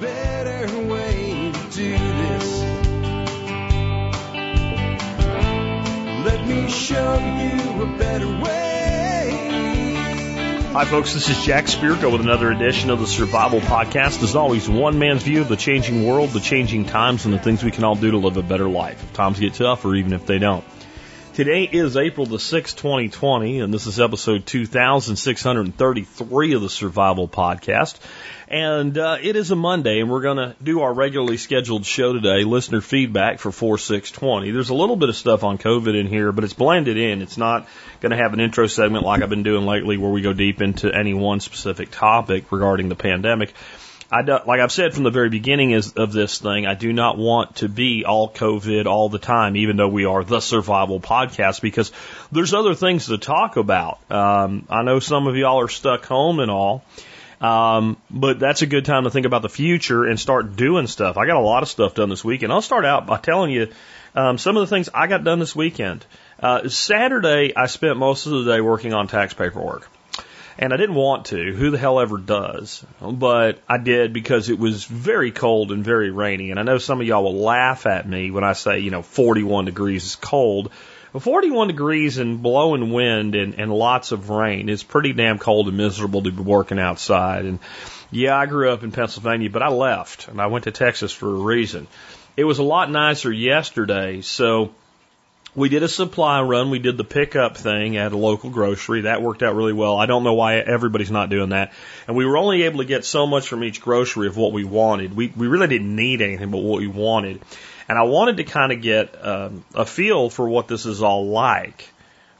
better way to do this. Let me show you a better way. Hi, folks. This is Jack Spirko with another edition of the Survival Podcast. As always, one man's view of the changing world, the changing times, and the things we can all do to live a better life. If times get tough, or even if they don't. Today is April the 6th, 2020, and this is episode 2633 of the Survival Podcast. And uh, it is a Monday, and we're going to do our regularly scheduled show today, listener feedback for 4620. There's a little bit of stuff on COVID in here, but it's blended in. It's not going to have an intro segment like I've been doing lately where we go deep into any one specific topic regarding the pandemic. I don't, like I've said from the very beginning is, of this thing, I do not want to be all COVID all the time, even though we are the survival podcast, because there's other things to talk about. Um, I know some of y'all are stuck home and all, um, but that's a good time to think about the future and start doing stuff. I got a lot of stuff done this weekend. I'll start out by telling you um, some of the things I got done this weekend. Uh, Saturday, I spent most of the day working on tax paperwork. And I didn't want to. Who the hell ever does? But I did because it was very cold and very rainy. And I know some of y'all will laugh at me when I say, you know, 41 degrees is cold. But 41 degrees and blowing wind and, and lots of rain is pretty damn cold and miserable to be working outside. And yeah, I grew up in Pennsylvania, but I left and I went to Texas for a reason. It was a lot nicer yesterday. So we did a supply run. We did the pickup thing at a local grocery. That worked out really well. I don't know why everybody's not doing that. And we were only able to get so much from each grocery of what we wanted. We, we really didn't need anything but what we wanted. And I wanted to kind of get um, a feel for what this is all like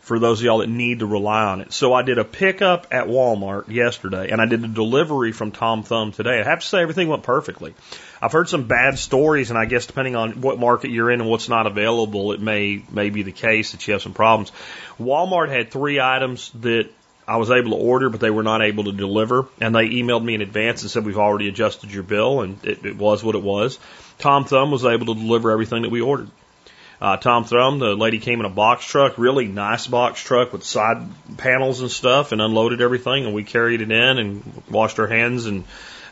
for those of y'all that need to rely on it. So I did a pickup at Walmart yesterday and I did a delivery from Tom Thumb today. I have to say everything went perfectly. I've heard some bad stories and I guess depending on what market you're in and what's not available, it may, may be the case that you have some problems. Walmart had three items that I was able to order, but they were not able to deliver. And they emailed me in advance and said, we've already adjusted your bill. And it, it was what it was. Tom Thumb was able to deliver everything that we ordered. Uh, Tom Thumb, the lady came in a box truck, really nice box truck with side panels and stuff, and unloaded everything, and we carried it in and washed our hands. And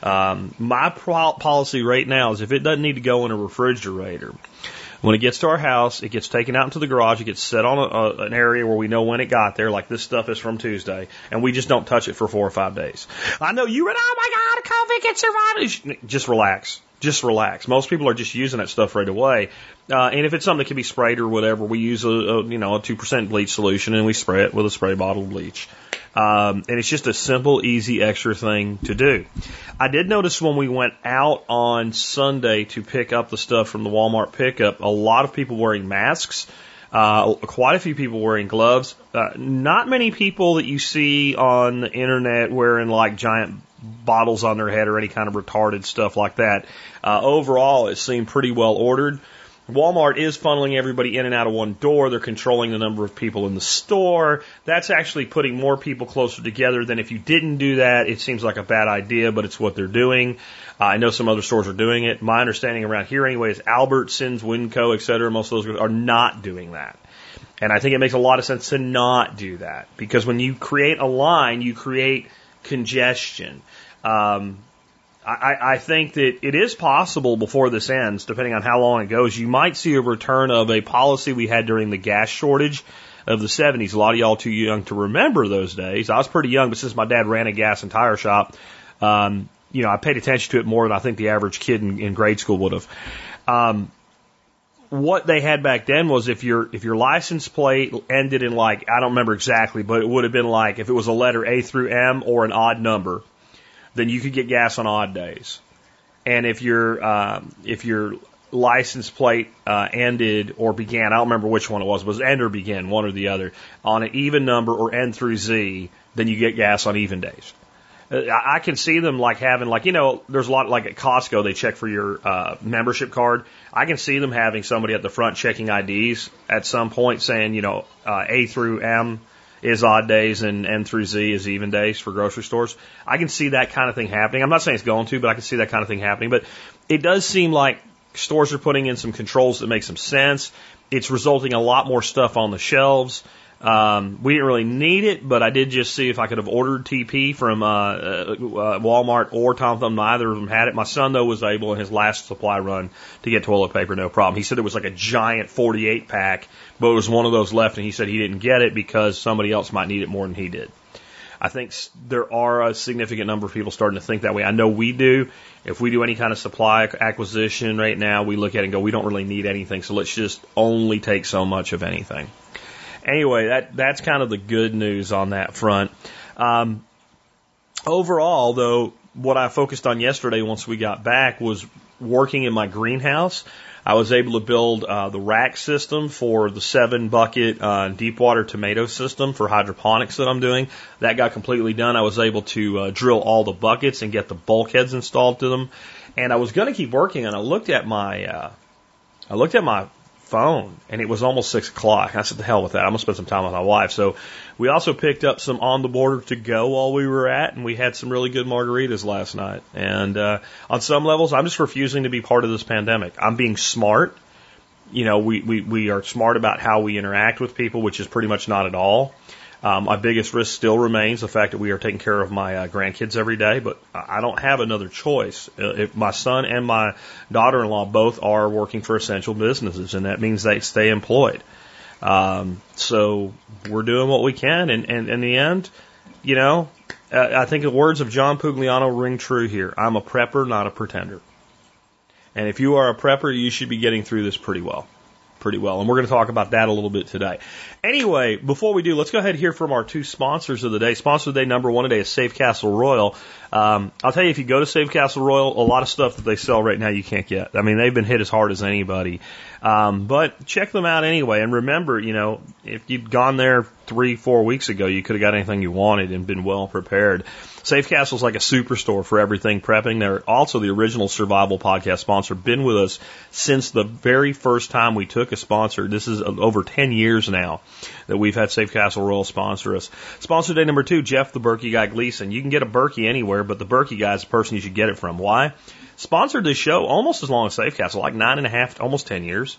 um, my policy right now is if it doesn't need to go in a refrigerator, when it gets to our house, it gets taken out into the garage. It gets set on a, a, an area where we know when it got there, like this stuff is from Tuesday, and we just don't touch it for four or five days. I know you read, oh my God, COVID can survive. Just relax. Just relax. Most people are just using that stuff right away. Uh, and if it's something that can be sprayed or whatever, we use a, a you know a two percent bleach solution and we spray it with a spray bottle of bleach. Um, and it's just a simple, easy, extra thing to do. I did notice when we went out on Sunday to pick up the stuff from the Walmart pickup, a lot of people wearing masks. Uh, quite a few people wearing gloves. Uh, not many people that you see on the internet wearing like giant bottles on their head or any kind of retarded stuff like that. Uh, overall, it seemed pretty well ordered. Walmart is funneling everybody in and out of one door. They're controlling the number of people in the store. That's actually putting more people closer together than if you didn't do that. It seems like a bad idea, but it's what they're doing. Uh, I know some other stores are doing it. My understanding around here anyway is Albertsons, Winco, et cetera, most of those are not doing that. And I think it makes a lot of sense to not do that because when you create a line, you create congestion. Um, I, I think that it is possible before this ends, depending on how long it goes, you might see a return of a policy we had during the gas shortage of the 70s. A lot of y'all too young to remember those days. I was pretty young, but since my dad ran a gas and tire shop, um, you know, I paid attention to it more than I think the average kid in, in grade school would have. Um, what they had back then was if your if your license plate ended in like I don't remember exactly, but it would have been like if it was a letter A through M or an odd number, then you could get gas on odd days. And if your um, if your license plate uh, ended or began, I don't remember which one it was, was end or begin, one or the other, on an even number or N through Z, then you get gas on even days. Uh, I can see them like having like you know there's a lot like at Costco they check for your uh, membership card. I can see them having somebody at the front checking IDs at some point saying you know uh, A through M is odd days and N through Z is even days for grocery stores. I can see that kind of thing happening. I'm not saying it's going to, but I can see that kind of thing happening. But it does seem like stores are putting in some controls that make some sense. It's resulting in a lot more stuff on the shelves. Um, we didn't really need it, but I did just see if I could have ordered TP from uh, uh, Walmart or Tom Thumb. Neither of them had it. My son though was able in his last supply run to get toilet paper, no problem. He said it was like a giant 48 pack, but it was one of those left, and he said he didn't get it because somebody else might need it more than he did. I think there are a significant number of people starting to think that way. I know we do. If we do any kind of supply acquisition right now, we look at it and go, we don't really need anything, so let's just only take so much of anything. Anyway, that that's kind of the good news on that front. Um, overall, though, what I focused on yesterday once we got back was working in my greenhouse. I was able to build uh, the rack system for the seven bucket uh, deep water tomato system for hydroponics that I'm doing. That got completely done. I was able to uh, drill all the buckets and get the bulkheads installed to them. And I was going to keep working, and I looked at my uh, I looked at my phone, and it was almost six o'clock. I said, "The hell with that! I'm gonna spend some time with my wife." So we also picked up some on the border to go while we were at, and we had some really good margaritas last night. And uh, on some levels, I'm just refusing to be part of this pandemic. I'm being smart. You know, we, we, we are smart about how we interact with people, which is pretty much not at all. Um, my biggest risk still remains the fact that we are taking care of my uh, grandkids every day, but I don't have another choice. Uh, if my son and my daughter-in-law both are working for essential businesses, and that means they stay employed. Um, so we're doing what we can, and, and in the end, you know, I think the words of John Pugliano ring true here. I'm a prepper, not a pretender. And if you are a prepper, you should be getting through this pretty well pretty well. And we're going to talk about that a little bit today. Anyway, before we do, let's go ahead and hear from our two sponsors of the day. Sponsor of the day number one today is Safe Castle Royal. Um, I'll tell you, if you go to Safe Castle Royal, a lot of stuff that they sell right now you can't get. I mean, they've been hit as hard as anybody. Um, but check them out anyway. And remember, you know, if you'd gone there three, four weeks ago, you could have got anything you wanted and been well prepared. Safe Castle is like a superstore for everything prepping. They're also the original survival podcast sponsor. Been with us since the very first time we took a sponsor. This is over 10 years now that we've had Safe Castle Royal sponsor us. Sponsor day number two, Jeff the Berkey guy Gleason. You can get a Berkey anywhere, but the Berkey guy is the person you should get it from. Why? Sponsored this show almost as long as Safe Castle, like nine and a half, almost 10 years.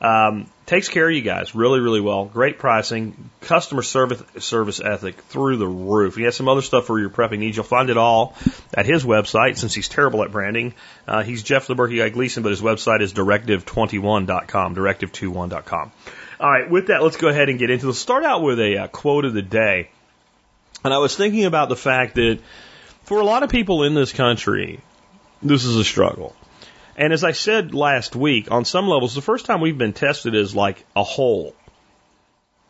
Um, takes care of you guys really, really well. Great pricing, customer service service ethic through the roof. He has some other stuff for your prepping needs. You'll find it all at his website. Since he's terrible at branding, uh, he's Jeff Guy Gleason, but his website is directive21.com, directive21.com. All right, with that, let's go ahead and get into. Let's start out with a uh, quote of the day, and I was thinking about the fact that for a lot of people in this country, this is a struggle. And as I said last week, on some levels, the first time we've been tested is like a whole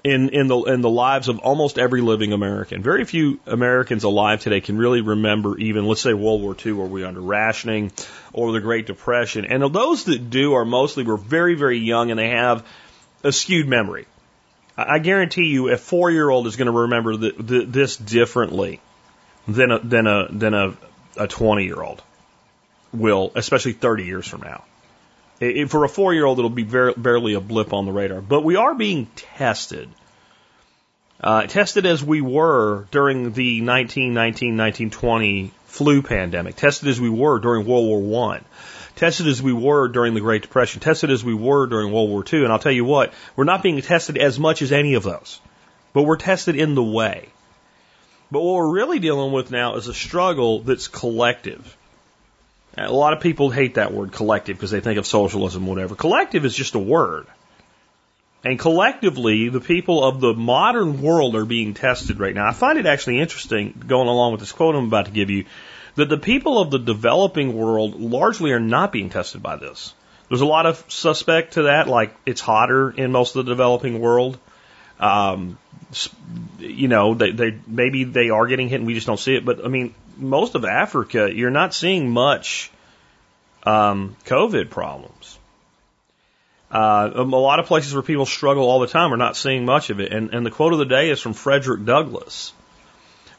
in in the in the lives of almost every living American. Very few Americans alive today can really remember even let's say World War II, where we under rationing, or the Great Depression. And those that do are mostly were very very young and they have a skewed memory. I guarantee you, a four year old is going to remember the, the, this differently than a than a than a a twenty year old will, especially 30 years from now. It, for a four year old, it'll be very, barely a blip on the radar. But we are being tested. Uh, tested as we were during the 1919 1920 flu pandemic, tested as we were during World War One, tested as we were during the Great Depression, tested as we were during World War II. And I'll tell you what, we're not being tested as much as any of those, but we're tested in the way. But what we're really dealing with now is a struggle that's collective. A lot of people hate that word collective because they think of socialism, whatever. Collective is just a word. And collectively, the people of the modern world are being tested right now. I find it actually interesting, going along with this quote I'm about to give you, that the people of the developing world largely are not being tested by this. There's a lot of suspect to that, like it's hotter in most of the developing world. Um, you know, they, they maybe they are getting hit and we just don't see it. But I mean, most of Africa, you're not seeing much um, COVID problems. Uh, a lot of places where people struggle all the time are not seeing much of it. And, and the quote of the day is from Frederick Douglass,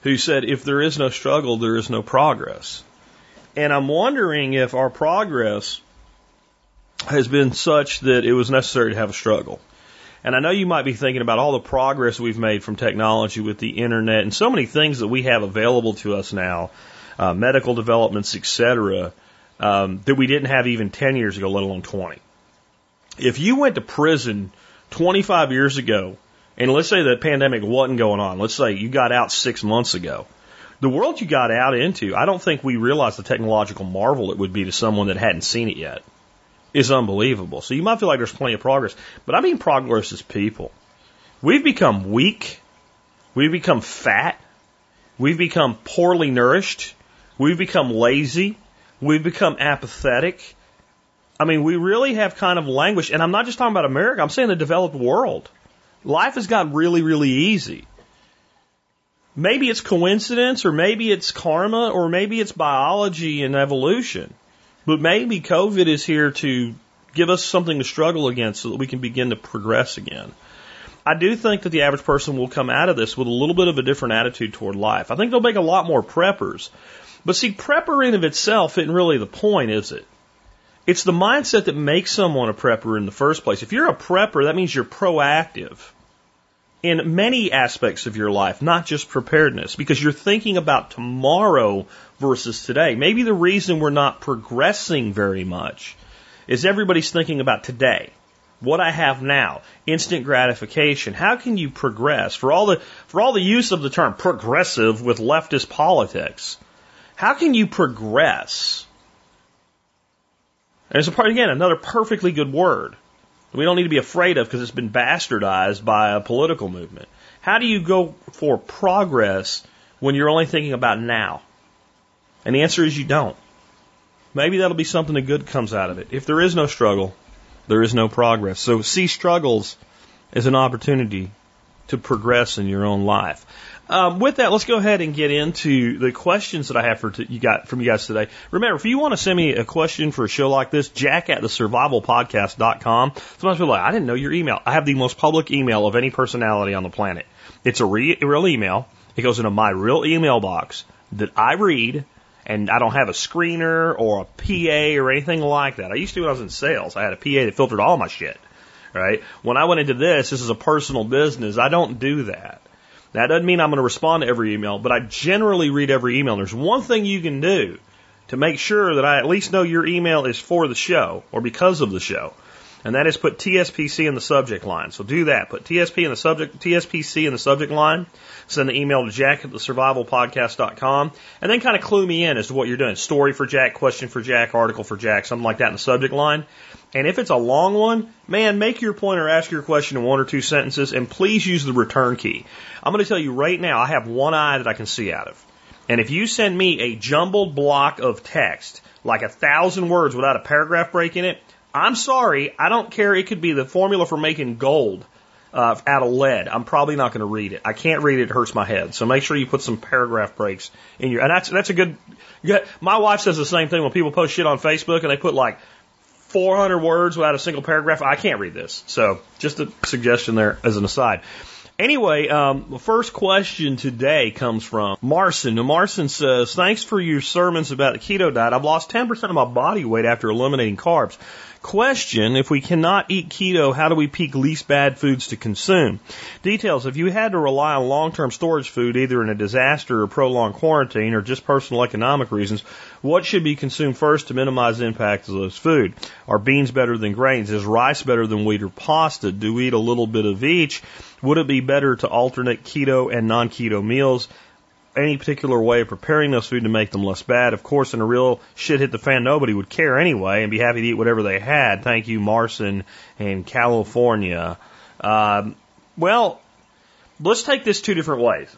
who said, If there is no struggle, there is no progress. And I'm wondering if our progress has been such that it was necessary to have a struggle. And I know you might be thinking about all the progress we've made from technology with the internet and so many things that we have available to us now, uh, medical developments, etc., um, that we didn't have even 10 years ago, let alone 20. If you went to prison 25 years ago and let's say the pandemic wasn't going on, let's say you got out six months ago, the world you got out into, I don't think we realized the technological marvel it would be to someone that hadn't seen it yet. Is unbelievable. So you might feel like there's plenty of progress, but I mean progress as people. We've become weak. We've become fat. We've become poorly nourished. We've become lazy. We've become apathetic. I mean, we really have kind of languished, and I'm not just talking about America, I'm saying the developed world. Life has gotten really, really easy. Maybe it's coincidence, or maybe it's karma, or maybe it's biology and evolution. But maybe COVID is here to give us something to struggle against so that we can begin to progress again. I do think that the average person will come out of this with a little bit of a different attitude toward life. I think they'll make a lot more preppers. But see, prepper in of itself isn't really the point, is it? It's the mindset that makes someone a prepper in the first place. If you're a prepper, that means you're proactive in many aspects of your life, not just preparedness, because you're thinking about tomorrow versus today. Maybe the reason we're not progressing very much is everybody's thinking about today. What I have now, instant gratification. How can you progress? For all the, for all the use of the term progressive with leftist politics, how can you progress? And it's a part, again, another perfectly good word. We don't need to be afraid of because it's been bastardized by a political movement. How do you go for progress when you're only thinking about now? And the answer is you don't. Maybe that'll be something that good comes out of it. If there is no struggle, there is no progress. So see struggles as an opportunity to progress in your own life. Um, with that, let's go ahead and get into the questions that I have for t- you got from you guys today. Remember, if you want to send me a question for a show like this, jack at the survivalpodcast.com. Sometimes people are like, I didn't know your email. I have the most public email of any personality on the planet. It's a re- real email. It goes into my real email box that I read, and I don't have a screener or a PA or anything like that. I used to when I was in sales. I had a PA that filtered all my shit. Right? When I went into this, this is a personal business. I don't do that. That doesn't mean I'm going to respond to every email, but I generally read every email. There's one thing you can do to make sure that I at least know your email is for the show or because of the show. And that is put TSPC in the subject line. So do that. Put TSP in the subject, TSPC in the subject line. Send the email to jack at the survivalpodcast.com and then kind of clue me in as to what you're doing. Story for Jack, question for Jack, article for Jack, something like that in the subject line. And if it's a long one, man, make your point or ask your question in one or two sentences and please use the return key. I'm going to tell you right now, I have one eye that I can see out of. And if you send me a jumbled block of text, like a thousand words without a paragraph break in it, I'm sorry, I don't care. It could be the formula for making gold uh, out of lead. I'm probably not going to read it. I can't read it. It hurts my head. So make sure you put some paragraph breaks in your. And that's that's a good. My wife says the same thing when people post shit on Facebook and they put like 400 words without a single paragraph. I can't read this. So just a suggestion there as an aside. Anyway, um, the first question today comes from Marson. Now, Marson says, Thanks for your sermons about the keto diet. I've lost 10% of my body weight after eliminating carbs. Question, if we cannot eat keto, how do we pick least bad foods to consume? Details, if you had to rely on long-term storage food, either in a disaster or prolonged quarantine or just personal economic reasons, what should be consumed first to minimize the impact of those food? Are beans better than grains? Is rice better than wheat or pasta? Do we eat a little bit of each? Would it be better to alternate keto and non-keto meals? Any particular way of preparing those food to make them less bad. Of course, in a real shit hit the fan, nobody would care anyway and be happy to eat whatever they had. Thank you, Marson in California. Um, well, let's take this two different ways.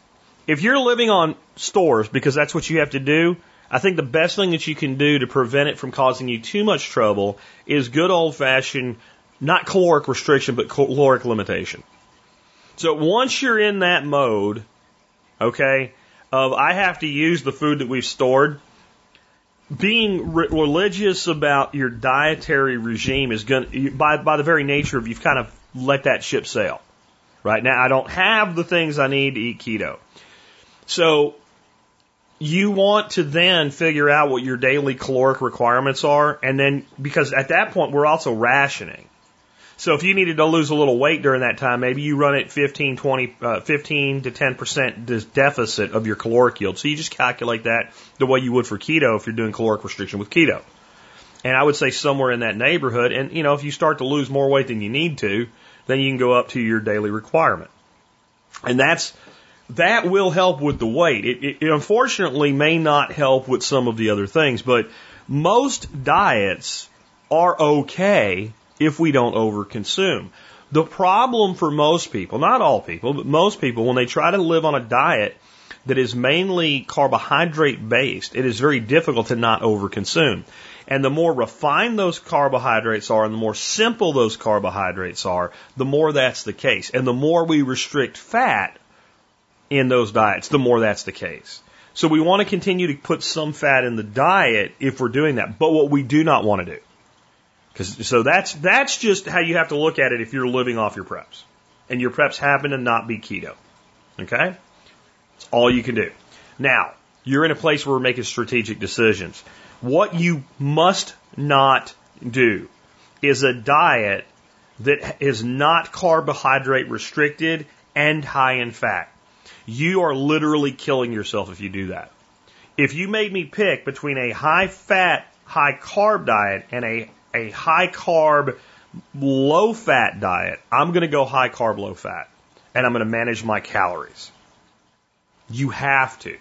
If you're living on stores because that's what you have to do, I think the best thing that you can do to prevent it from causing you too much trouble is good old fashioned, not caloric restriction, but caloric limitation. So once you're in that mode, okay, of I have to use the food that we've stored. Being re- religious about your dietary regime is going to, by, by the very nature of you've kind of let that ship sail. Right now, I don't have the things I need to eat keto. So you want to then figure out what your daily caloric requirements are. And then, because at that point, we're also rationing. So if you needed to lose a little weight during that time, maybe you run it 15, 20, uh, 15 to 10% deficit of your caloric yield. So you just calculate that the way you would for keto if you're doing caloric restriction with keto. And I would say somewhere in that neighborhood. And, you know, if you start to lose more weight than you need to, then you can go up to your daily requirement. And that's, that will help with the weight. It, it, it unfortunately may not help with some of the other things, but most diets are okay if we don't overconsume. The problem for most people, not all people, but most people, when they try to live on a diet that is mainly carbohydrate based, it is very difficult to not overconsume. And the more refined those carbohydrates are and the more simple those carbohydrates are, the more that's the case. And the more we restrict fat in those diets, the more that's the case. So we want to continue to put some fat in the diet if we're doing that. But what we do not want to do. Cause, so that's, that's just how you have to look at it if you're living off your preps. And your preps happen to not be keto. Okay? It's all you can do. Now, you're in a place where we're making strategic decisions. What you must not do is a diet that is not carbohydrate restricted and high in fat. You are literally killing yourself if you do that. If you made me pick between a high fat, high carb diet and a, a high carb, low fat diet, I'm going to go high carb, low fat. And I'm going to manage my calories. You have to.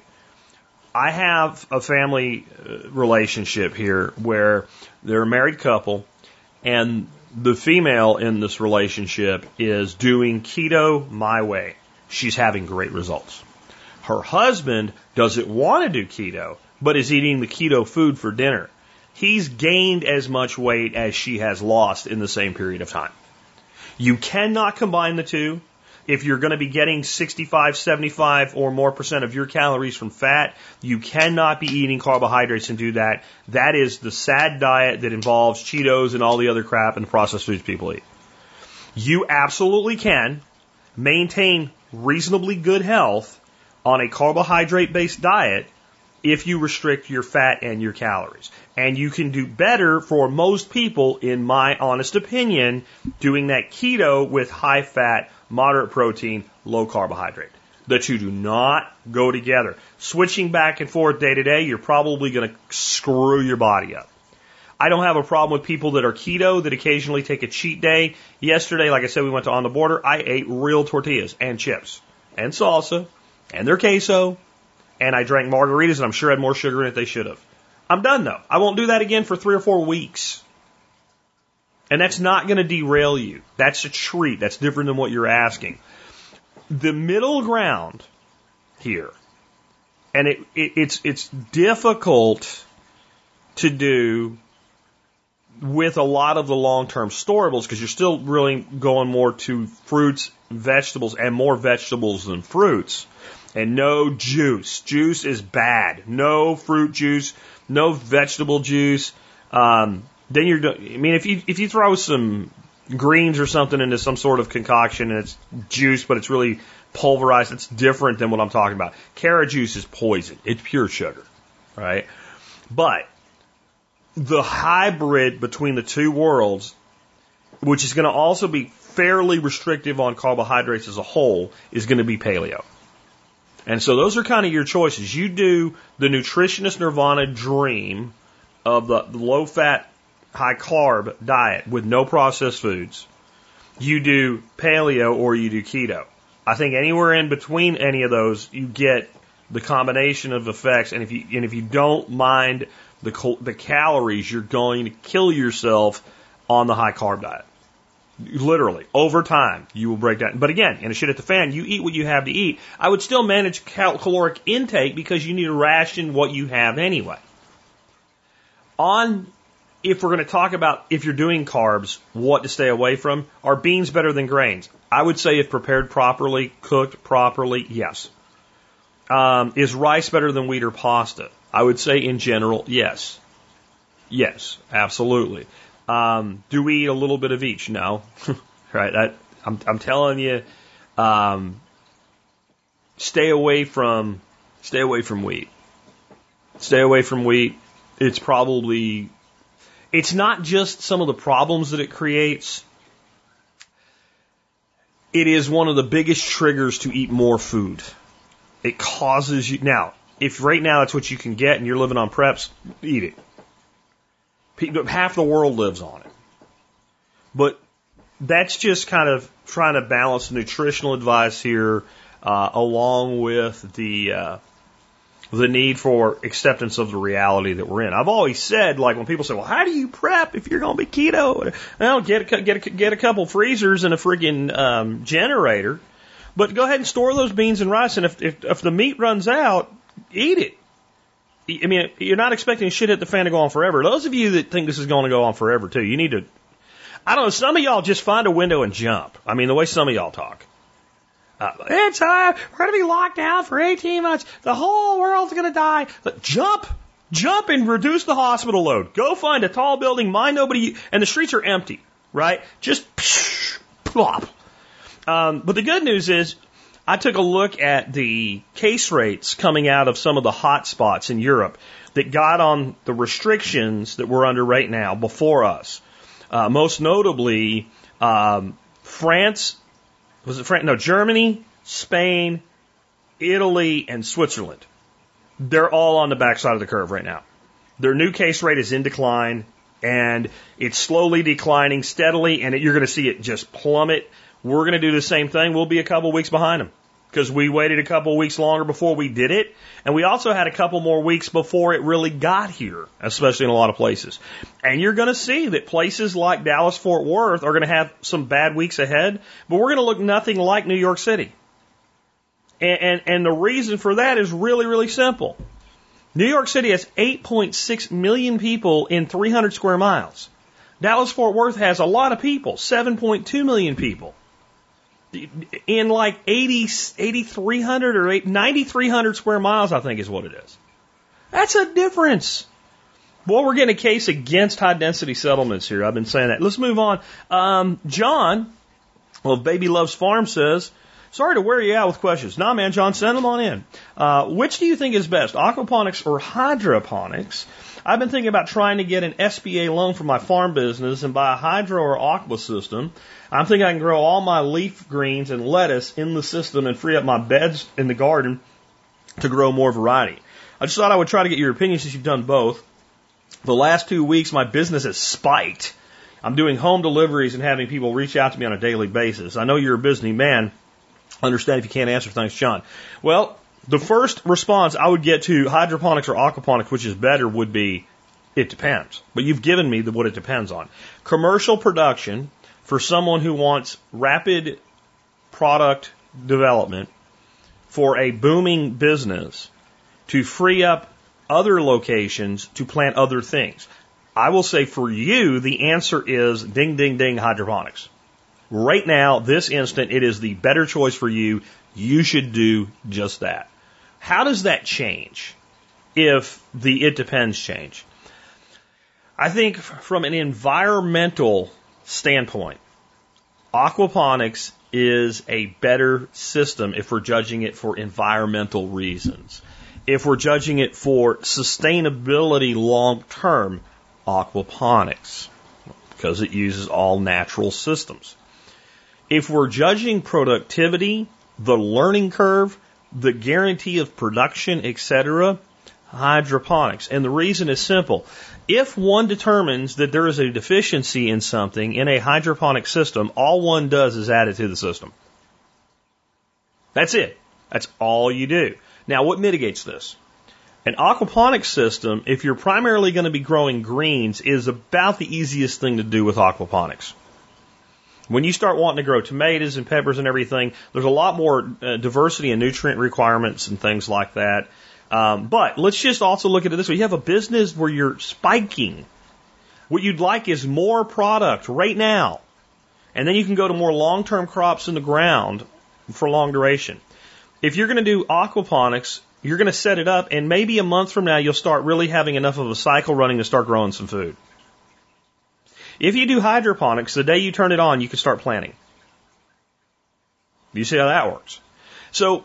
I have a family uh, relationship here where they're a married couple and the female in this relationship is doing keto my way. She's having great results. Her husband doesn't want to do keto, but is eating the keto food for dinner. He's gained as much weight as she has lost in the same period of time. You cannot combine the two if you're going to be getting 65, 75 or more percent of your calories from fat, you cannot be eating carbohydrates and do that. That is the sad diet that involves Cheetos and all the other crap and processed foods people eat. You absolutely can maintain reasonably good health on a carbohydrate based diet if you restrict your fat and your calories. And you can do better for most people, in my honest opinion, doing that keto with high fat, moderate protein, low carbohydrate. The two do not go together. Switching back and forth day to day, you're probably going to screw your body up. I don't have a problem with people that are keto that occasionally take a cheat day. Yesterday, like I said, we went to On the Border. I ate real tortillas and chips and salsa and their queso and I drank margaritas and I'm sure had more sugar in it they should have. I'm done though. I won't do that again for three or four weeks. And that's not going to derail you. That's a treat. That's different than what you're asking. The middle ground here, and it, it, it's it's difficult to do with a lot of the long-term storables because you're still really going more to fruits, vegetables, and more vegetables than fruits. And no juice. Juice is bad. No fruit juice. No vegetable juice. Um, then you're. I mean, if you if you throw some greens or something into some sort of concoction and it's juice, but it's really pulverized, it's different than what I'm talking about. Carrot juice is poison. It's pure sugar, right? But the hybrid between the two worlds, which is going to also be fairly restrictive on carbohydrates as a whole, is going to be paleo. And so those are kind of your choices. You do the nutritionist nirvana dream of the low fat, high carb diet with no processed foods. You do paleo or you do keto. I think anywhere in between any of those, you get the combination of effects. And if you and if you don't mind the the calories, you're going to kill yourself on the high carb diet. Literally, over time, you will break down. But again, in a shit at the fan, you eat what you have to eat. I would still manage cal- caloric intake because you need to ration what you have anyway. On, if we're going to talk about if you're doing carbs, what to stay away from, are beans better than grains? I would say if prepared properly, cooked properly, yes. Um, is rice better than wheat or pasta? I would say in general, yes. Yes, absolutely. Um, do we eat a little bit of each? No. right. That, I'm, I'm telling you, um, stay away from, stay away from wheat. Stay away from wheat. It's probably, it's not just some of the problems that it creates. It is one of the biggest triggers to eat more food. It causes you, now, if right now that's what you can get and you're living on preps, eat it half the world lives on it. But that's just kind of trying to balance nutritional advice here, uh, along with the uh, the need for acceptance of the reality that we're in. I've always said, like when people say, "Well, how do you prep if you're going to be keto?" Well, get a, get a, get a couple freezers and a friggin' um, generator, but go ahead and store those beans and rice. And if, if if the meat runs out, eat it. I mean, you're not expecting shit hit the fan to go on forever. Those of you that think this is going to go on forever too, you need to. I don't know. Some of y'all just find a window and jump. I mean, the way some of y'all talk. Uh, it's uh, we're going to be locked down for 18 months. The whole world's going to die. But jump, jump and reduce the hospital load. Go find a tall building, mind nobody, and the streets are empty, right? Just psh, plop. Um, but the good news is, I took a look at the case rates coming out of some of the hot spots in Europe that got on the restrictions that we're under right now before us. Uh, most notably, um, France was it France? No, Germany, Spain, Italy, and Switzerland. They're all on the backside of the curve right now. Their new case rate is in decline and it's slowly declining steadily and you're going to see it just plummet. We're going to do the same thing. We'll be a couple weeks behind them because we waited a couple weeks longer before we did it. And we also had a couple more weeks before it really got here, especially in a lot of places. And you're going to see that places like Dallas Fort Worth are going to have some bad weeks ahead, but we're going to look nothing like New York City. And, and, and the reason for that is really, really simple. New York City has 8.6 million people in 300 square miles. Dallas Fort Worth has a lot of people, 7.2 million people in like 80, 8,300 or 9,300 square miles, I think is what it is. That's a difference. Well, we're getting a case against high density settlements here. I've been saying that. Let's move on. Um, John, well, Baby Loves Farm says, sorry to wear you out with questions. Nah, man, John, send them on in. Uh, which do you think is best, aquaponics or hydroponics? I've been thinking about trying to get an SBA loan for my farm business and buy a hydro or aqua system. I'm thinking I can grow all my leaf greens and lettuce in the system and free up my beds in the garden to grow more variety. I just thought I would try to get your opinion since you've done both. The last two weeks, my business has spiked. I'm doing home deliveries and having people reach out to me on a daily basis. I know you're a busy man. Understand if you can't answer. Thanks, John. Well, the first response I would get to hydroponics or aquaponics, which is better, would be it depends. But you've given me the, what it depends on. Commercial production for someone who wants rapid product development for a booming business to free up other locations to plant other things. I will say for you, the answer is ding, ding, ding hydroponics. Right now, this instant, it is the better choice for you. You should do just that. How does that change if the it depends change? I think from an environmental standpoint, aquaponics is a better system if we're judging it for environmental reasons. If we're judging it for sustainability long term, aquaponics, because it uses all natural systems. If we're judging productivity, the learning curve, the guarantee of production, etc., hydroponics. And the reason is simple. If one determines that there is a deficiency in something in a hydroponic system, all one does is add it to the system. That's it. That's all you do. Now, what mitigates this? An aquaponic system, if you're primarily going to be growing greens, is about the easiest thing to do with aquaponics. When you start wanting to grow tomatoes and peppers and everything, there's a lot more uh, diversity and nutrient requirements and things like that um, but let's just also look at it this way. You have a business where you're spiking. What you'd like is more product right now. And then you can go to more long-term crops in the ground for long duration. If you're going to do aquaponics, you're going to set it up and maybe a month from now you'll start really having enough of a cycle running to start growing some food. If you do hydroponics, the day you turn it on, you can start planting. You see how that works? So,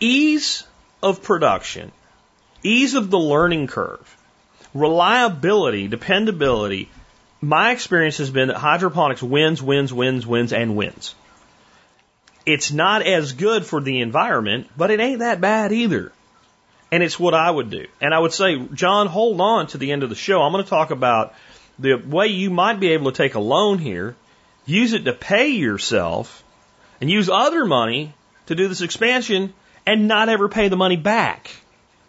ease of production, ease of the learning curve, reliability, dependability, my experience has been that hydroponics wins, wins, wins, wins, and wins. It's not as good for the environment, but it ain't that bad either. And it's what I would do. And I would say, John, hold on to the end of the show. I'm going to talk about the way you might be able to take a loan here use it to pay yourself, and use other money to do this expansion and not ever pay the money back.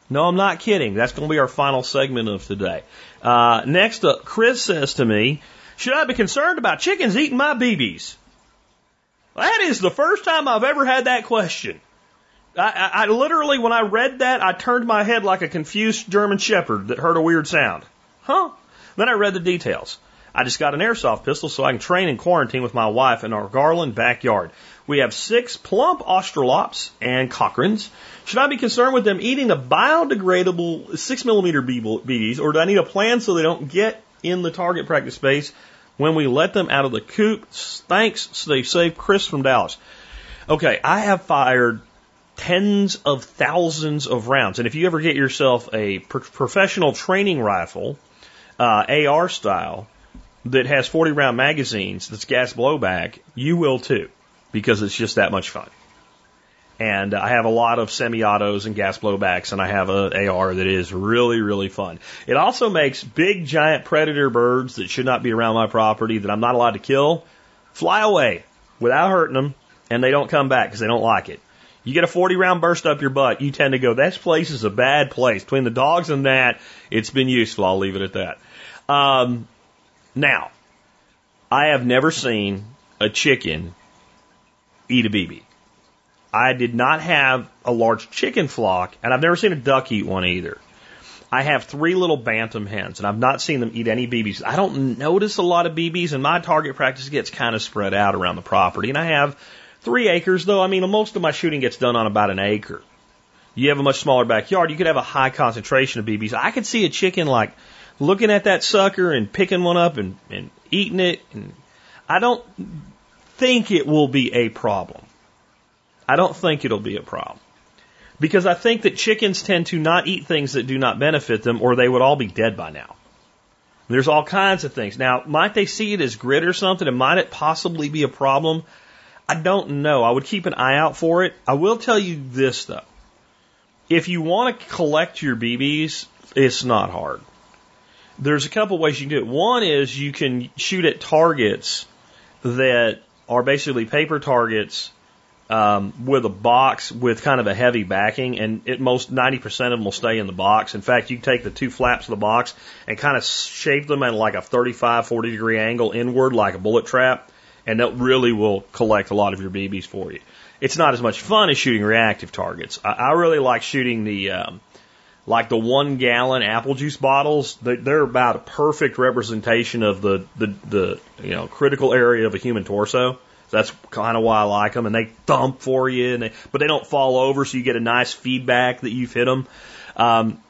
No, I'm not kidding. That's going to be our final segment of today. Uh, next up, Chris says to me, should I be concerned about chickens eating my BBs? That is the first time I've ever had that question. I, I, I literally, when I read that, I turned my head like a confused German shepherd that heard a weird sound. Huh? Then I read the details. I just got an airsoft pistol so I can train in quarantine with my wife in our Garland backyard. We have six plump Australorps and Cochrans. Should I be concerned with them eating the biodegradable six millimeter BBs, or do I need a plan so they don't get in the target practice space when we let them out of the coop? Thanks, stay safe, Chris from Dallas. Okay, I have fired tens of thousands of rounds, and if you ever get yourself a pro- professional training rifle, uh, AR style, that has 40 round magazines that's gas blowback, you will too, because it's just that much fun. And I have a lot of semi-autos and gas blowbacks, and I have a AR that is really, really fun. It also makes big, giant predator birds that should not be around my property that I'm not allowed to kill fly away without hurting them, and they don't come back because they don't like it. You get a 40 round burst up your butt, you tend to go, this place is a bad place. Between the dogs and that, it's been useful. I'll leave it at that. Um, now, I have never seen a chicken eat a BB. I did not have a large chicken flock, and I've never seen a duck eat one either. I have three little bantam hens, and I've not seen them eat any BBs. I don't notice a lot of BBs, and my target practice gets kind of spread out around the property. And I have three acres, though. I mean, most of my shooting gets done on about an acre. You have a much smaller backyard, you could have a high concentration of BBs. I could see a chicken like looking at that sucker and picking one up and, and eating it. And I don't think it will be a problem. I don't think it'll be a problem. Because I think that chickens tend to not eat things that do not benefit them, or they would all be dead by now. There's all kinds of things. Now, might they see it as grit or something, and might it possibly be a problem? I don't know. I would keep an eye out for it. I will tell you this, though. If you want to collect your BBs, it's not hard there's a couple ways you can do it. One is you can shoot at targets that are basically paper targets um, with a box with kind of a heavy backing, and at most 90% of them will stay in the box. In fact, you take the two flaps of the box and kind of shape them at like a 35, 40 degree angle inward, like a bullet trap, and that really will collect a lot of your BBs for you. It's not as much fun as shooting reactive targets. I, I really like shooting the um, like the one gallon apple juice bottles, they're about a perfect representation of the, the, the, you know, critical area of a human torso. That's kind of why I like them. And they thump for you, and they, but they don't fall over, so you get a nice feedback that you've hit them. Um,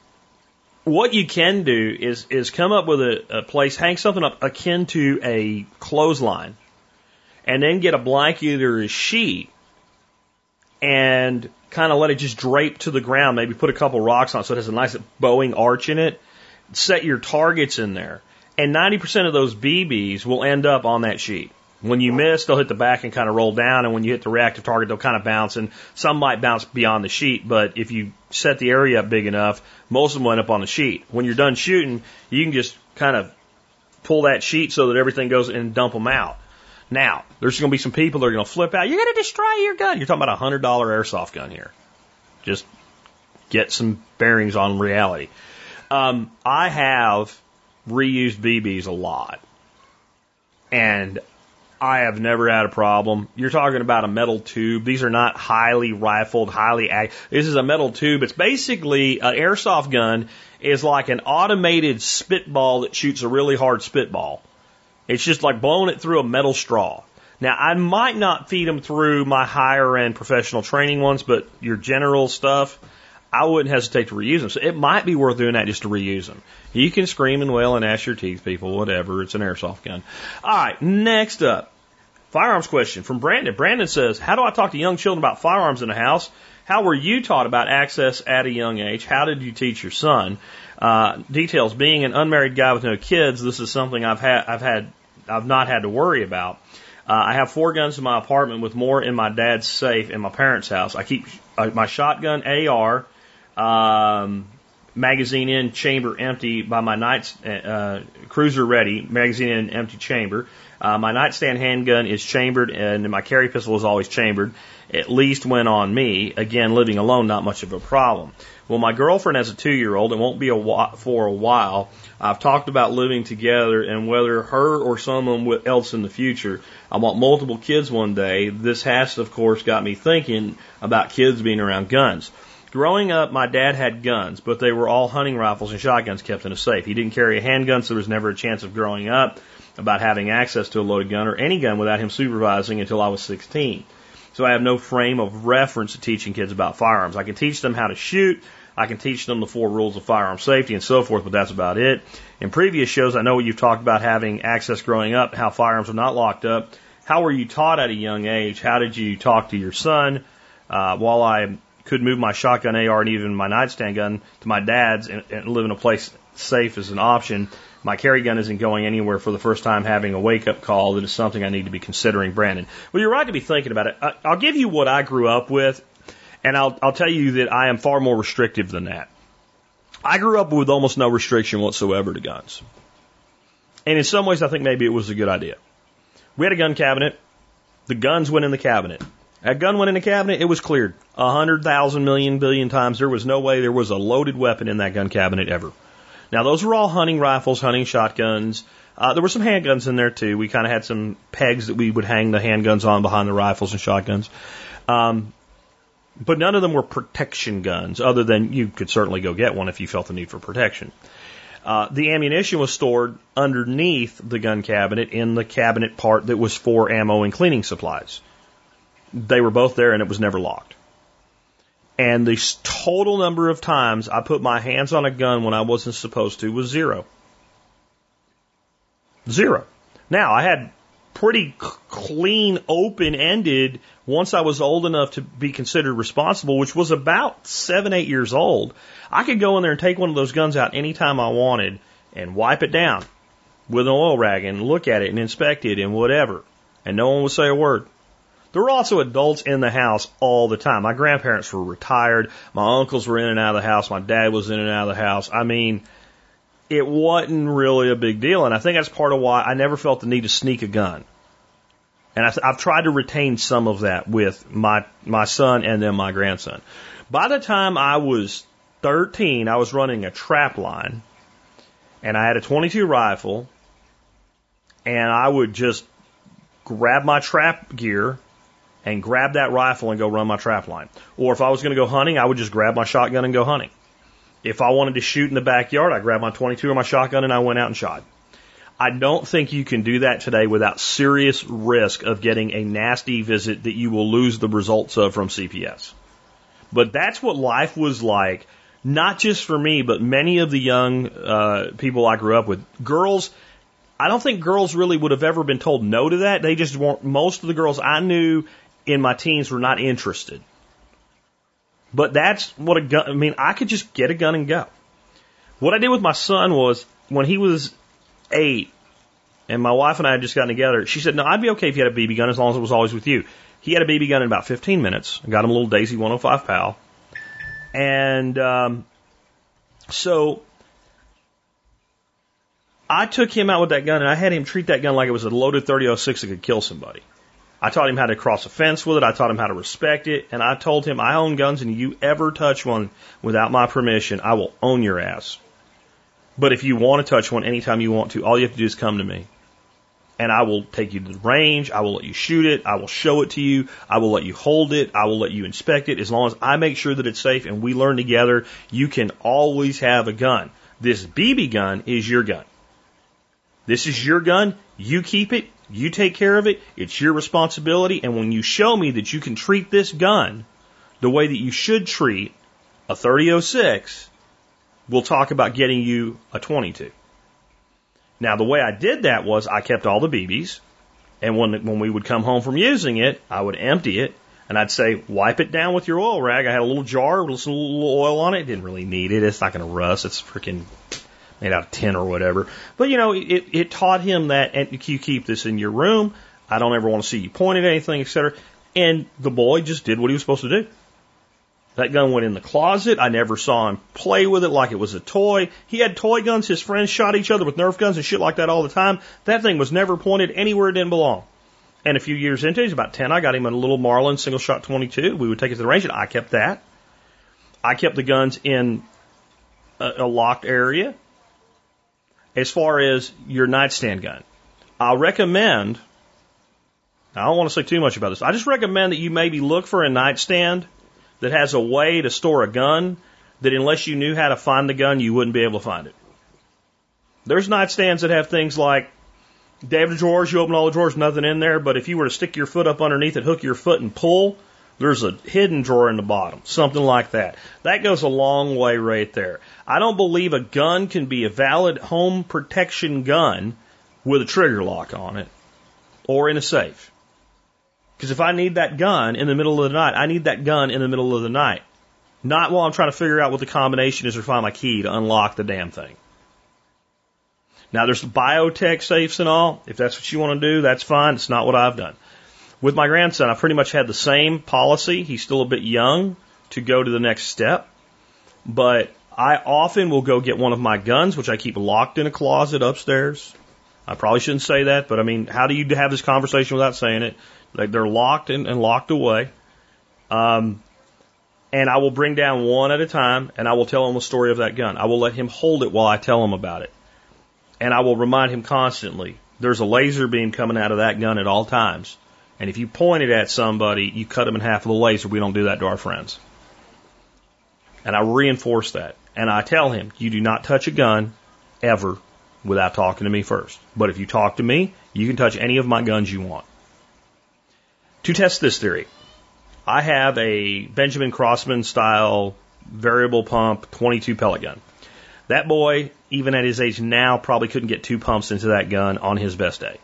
what you can do is is come up with a, a place, hang something up akin to a clothesline, and then get a blanket or a sheet, and kind of let it just drape to the ground. Maybe put a couple rocks on it so it has a nice bowing arch in it. Set your targets in there. And 90% of those BBs will end up on that sheet. When you miss, they'll hit the back and kind of roll down, and when you hit the reactive target, they'll kind of bounce, and some might bounce beyond the sheet, but if you set the area up big enough, most of them will end up on the sheet. When you're done shooting, you can just kind of pull that sheet so that everything goes and dump them out. Now, there's going to be some people that are going to flip out. You're going to destroy your gun. You're talking about a hundred dollar airsoft gun here. Just get some bearings on reality. Um, I have reused BBs a lot, and I have never had a problem. You're talking about a metal tube. These are not highly rifled, highly. This is a metal tube. It's basically an airsoft gun is like an automated spitball that shoots a really hard spitball. It's just like blowing it through a metal straw. Now, I might not feed them through my higher end professional training ones, but your general stuff, I wouldn't hesitate to reuse them. So it might be worth doing that just to reuse them. You can scream and wail and ash your teeth, people, whatever. It's an airsoft gun. All right, next up. Firearms question from Brandon. Brandon says, How do I talk to young children about firearms in the house? How were you taught about access at a young age? How did you teach your son? Uh, details. Being an unmarried guy with no kids, this is something I've had, I've had, I've not had to worry about. Uh, I have four guns in my apartment with more in my dad's safe in my parents' house. I keep uh, my shotgun AR, um, magazine in, chamber empty by my night, uh, cruiser ready, magazine in, empty chamber. Uh, my nightstand handgun is chambered and my carry pistol is always chambered, at least when on me. Again, living alone, not much of a problem. Well, my girlfriend has a two year old and won't be a wh- for a while. I've talked about living together and whether her or someone else in the future. I want multiple kids one day. This has, of course, got me thinking about kids being around guns. Growing up, my dad had guns, but they were all hunting rifles and shotguns kept in a safe. He didn't carry a handgun, so there was never a chance of growing up about having access to a loaded gun or any gun without him supervising until I was 16. So I have no frame of reference to teaching kids about firearms. I can teach them how to shoot. I can teach them the four rules of firearm safety and so forth, but that's about it. In previous shows, I know you've talked about having access growing up, how firearms are not locked up. How were you taught at a young age? How did you talk to your son? Uh, while I could move my shotgun AR and even my nightstand gun to my dad's and, and live in a place safe as an option. My carry gun isn't going anywhere for the first time having a wake up call that is something I need to be considering, Brandon. Well, you're right to be thinking about it. I, I'll give you what I grew up with, and I'll, I'll tell you that I am far more restrictive than that. I grew up with almost no restriction whatsoever to guns. And in some ways, I think maybe it was a good idea. We had a gun cabinet. The guns went in the cabinet. That gun went in the cabinet, it was cleared. A hundred thousand million billion times. There was no way there was a loaded weapon in that gun cabinet ever. Now those were all hunting rifles, hunting shotguns. Uh, there were some handguns in there too. We kind of had some pegs that we would hang the handguns on behind the rifles and shotguns. Um, but none of them were protection guns, other than you could certainly go get one if you felt the need for protection. Uh, the ammunition was stored underneath the gun cabinet in the cabinet part that was for ammo and cleaning supplies. They were both there and it was never locked. And the total number of times I put my hands on a gun when I wasn't supposed to was zero. Zero. Now, I had pretty clean, open ended once I was old enough to be considered responsible, which was about seven, eight years old. I could go in there and take one of those guns out anytime I wanted and wipe it down with an oil rag and look at it and inspect it and whatever. And no one would say a word. There were also adults in the house all the time. My grandparents were retired. My uncles were in and out of the house. My dad was in and out of the house. I mean, it wasn't really a big deal. And I think that's part of why I never felt the need to sneak a gun. And I, have tried to retain some of that with my, my son and then my grandson. By the time I was 13, I was running a trap line and I had a 22 rifle and I would just grab my trap gear and grab that rifle and go run my trap line. Or if I was going to go hunting, I would just grab my shotgun and go hunting. If I wanted to shoot in the backyard, I grabbed my 22 or my shotgun and I went out and shot. I don't think you can do that today without serious risk of getting a nasty visit that you will lose the results of from CPS. But that's what life was like, not just for me, but many of the young uh, people I grew up with. Girls, I don't think girls really would have ever been told no to that. They just weren't, most of the girls I knew in my teens were not interested. But that's what a gun, I mean, I could just get a gun and go. What I did with my son was when he was eight and my wife and I had just gotten together, she said, no, I'd be okay if you had a BB gun as long as it was always with you. He had a BB gun in about 15 minutes. I got him a little Daisy 105 PAL. And, um, so I took him out with that gun and I had him treat that gun like it was a loaded 3006 that could kill somebody. I taught him how to cross a fence with it. I taught him how to respect it. And I told him, I own guns and you ever touch one without my permission, I will own your ass. But if you want to touch one anytime you want to, all you have to do is come to me. And I will take you to the range. I will let you shoot it. I will show it to you. I will let you hold it. I will let you inspect it. As long as I make sure that it's safe and we learn together, you can always have a gun. This BB gun is your gun. This is your gun. You keep it. You take care of it. It's your responsibility. And when you show me that you can treat this gun the way that you should treat a 3006, we'll talk about getting you a 22. Now, the way I did that was I kept all the BBs. And when, when we would come home from using it, I would empty it and I'd say, wipe it down with your oil rag. I had a little jar with a little oil on it. Didn't really need it. It's not going to rust. It's freaking made out of tin or whatever. But you know, it, it taught him that, and you keep this in your room. I don't ever want to see you point at anything, etc. And the boy just did what he was supposed to do. That gun went in the closet. I never saw him play with it like it was a toy. He had toy guns. His friends shot each other with Nerf guns and shit like that all the time. That thing was never pointed anywhere it didn't belong. And a few years into it, he's about 10, I got him a little Marlin single shot 22. We would take it to the range and I kept that. I kept the guns in a, a locked area. As far as your nightstand gun, I'll recommend, I don't want to say too much about this. I just recommend that you maybe look for a nightstand that has a way to store a gun that unless you knew how to find the gun, you wouldn't be able to find it. There's nightstands that have things like David drawers, you open all the drawers, nothing in there, but if you were to stick your foot up underneath it, hook your foot and pull, there's a hidden drawer in the bottom, something like that. That goes a long way right there. I don't believe a gun can be a valid home protection gun with a trigger lock on it or in a safe. Because if I need that gun in the middle of the night, I need that gun in the middle of the night. Not while I'm trying to figure out what the combination is or find my key to unlock the damn thing. Now there's biotech safes and all. If that's what you want to do, that's fine. It's not what I've done. With my grandson, I pretty much had the same policy. He's still a bit young to go to the next step, but I often will go get one of my guns, which I keep locked in a closet upstairs. I probably shouldn't say that, but I mean, how do you have this conversation without saying it? Like they're locked and, and locked away. Um, and I will bring down one at a time and I will tell him the story of that gun. I will let him hold it while I tell him about it. And I will remind him constantly there's a laser beam coming out of that gun at all times. And if you point it at somebody, you cut them in half with a laser. We don't do that to our friends. And I reinforce that. And I tell him, you do not touch a gun ever without talking to me first. But if you talk to me, you can touch any of my guns you want. To test this theory, I have a Benjamin Crosman style variable pump 22 pellet gun. That boy, even at his age now, probably couldn't get two pumps into that gun on his best day.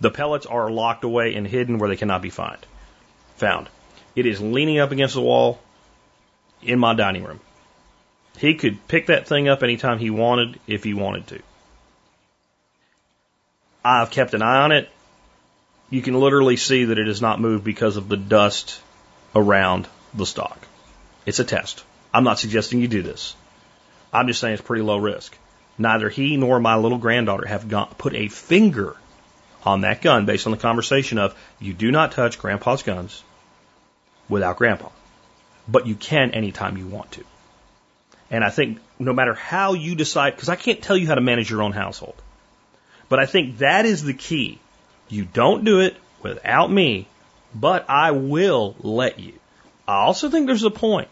The pellets are locked away and hidden where they cannot be find, found. It is leaning up against the wall in my dining room. He could pick that thing up anytime he wanted if he wanted to. I've kept an eye on it. You can literally see that it has not moved because of the dust around the stock. It's a test. I'm not suggesting you do this. I'm just saying it's pretty low risk. Neither he nor my little granddaughter have gone, put a finger on that gun based on the conversation of you do not touch grandpa's guns without grandpa. But you can anytime you want to. And I think no matter how you decide, because I can't tell you how to manage your own household, but I think that is the key. You don't do it without me, but I will let you. I also think there's a point,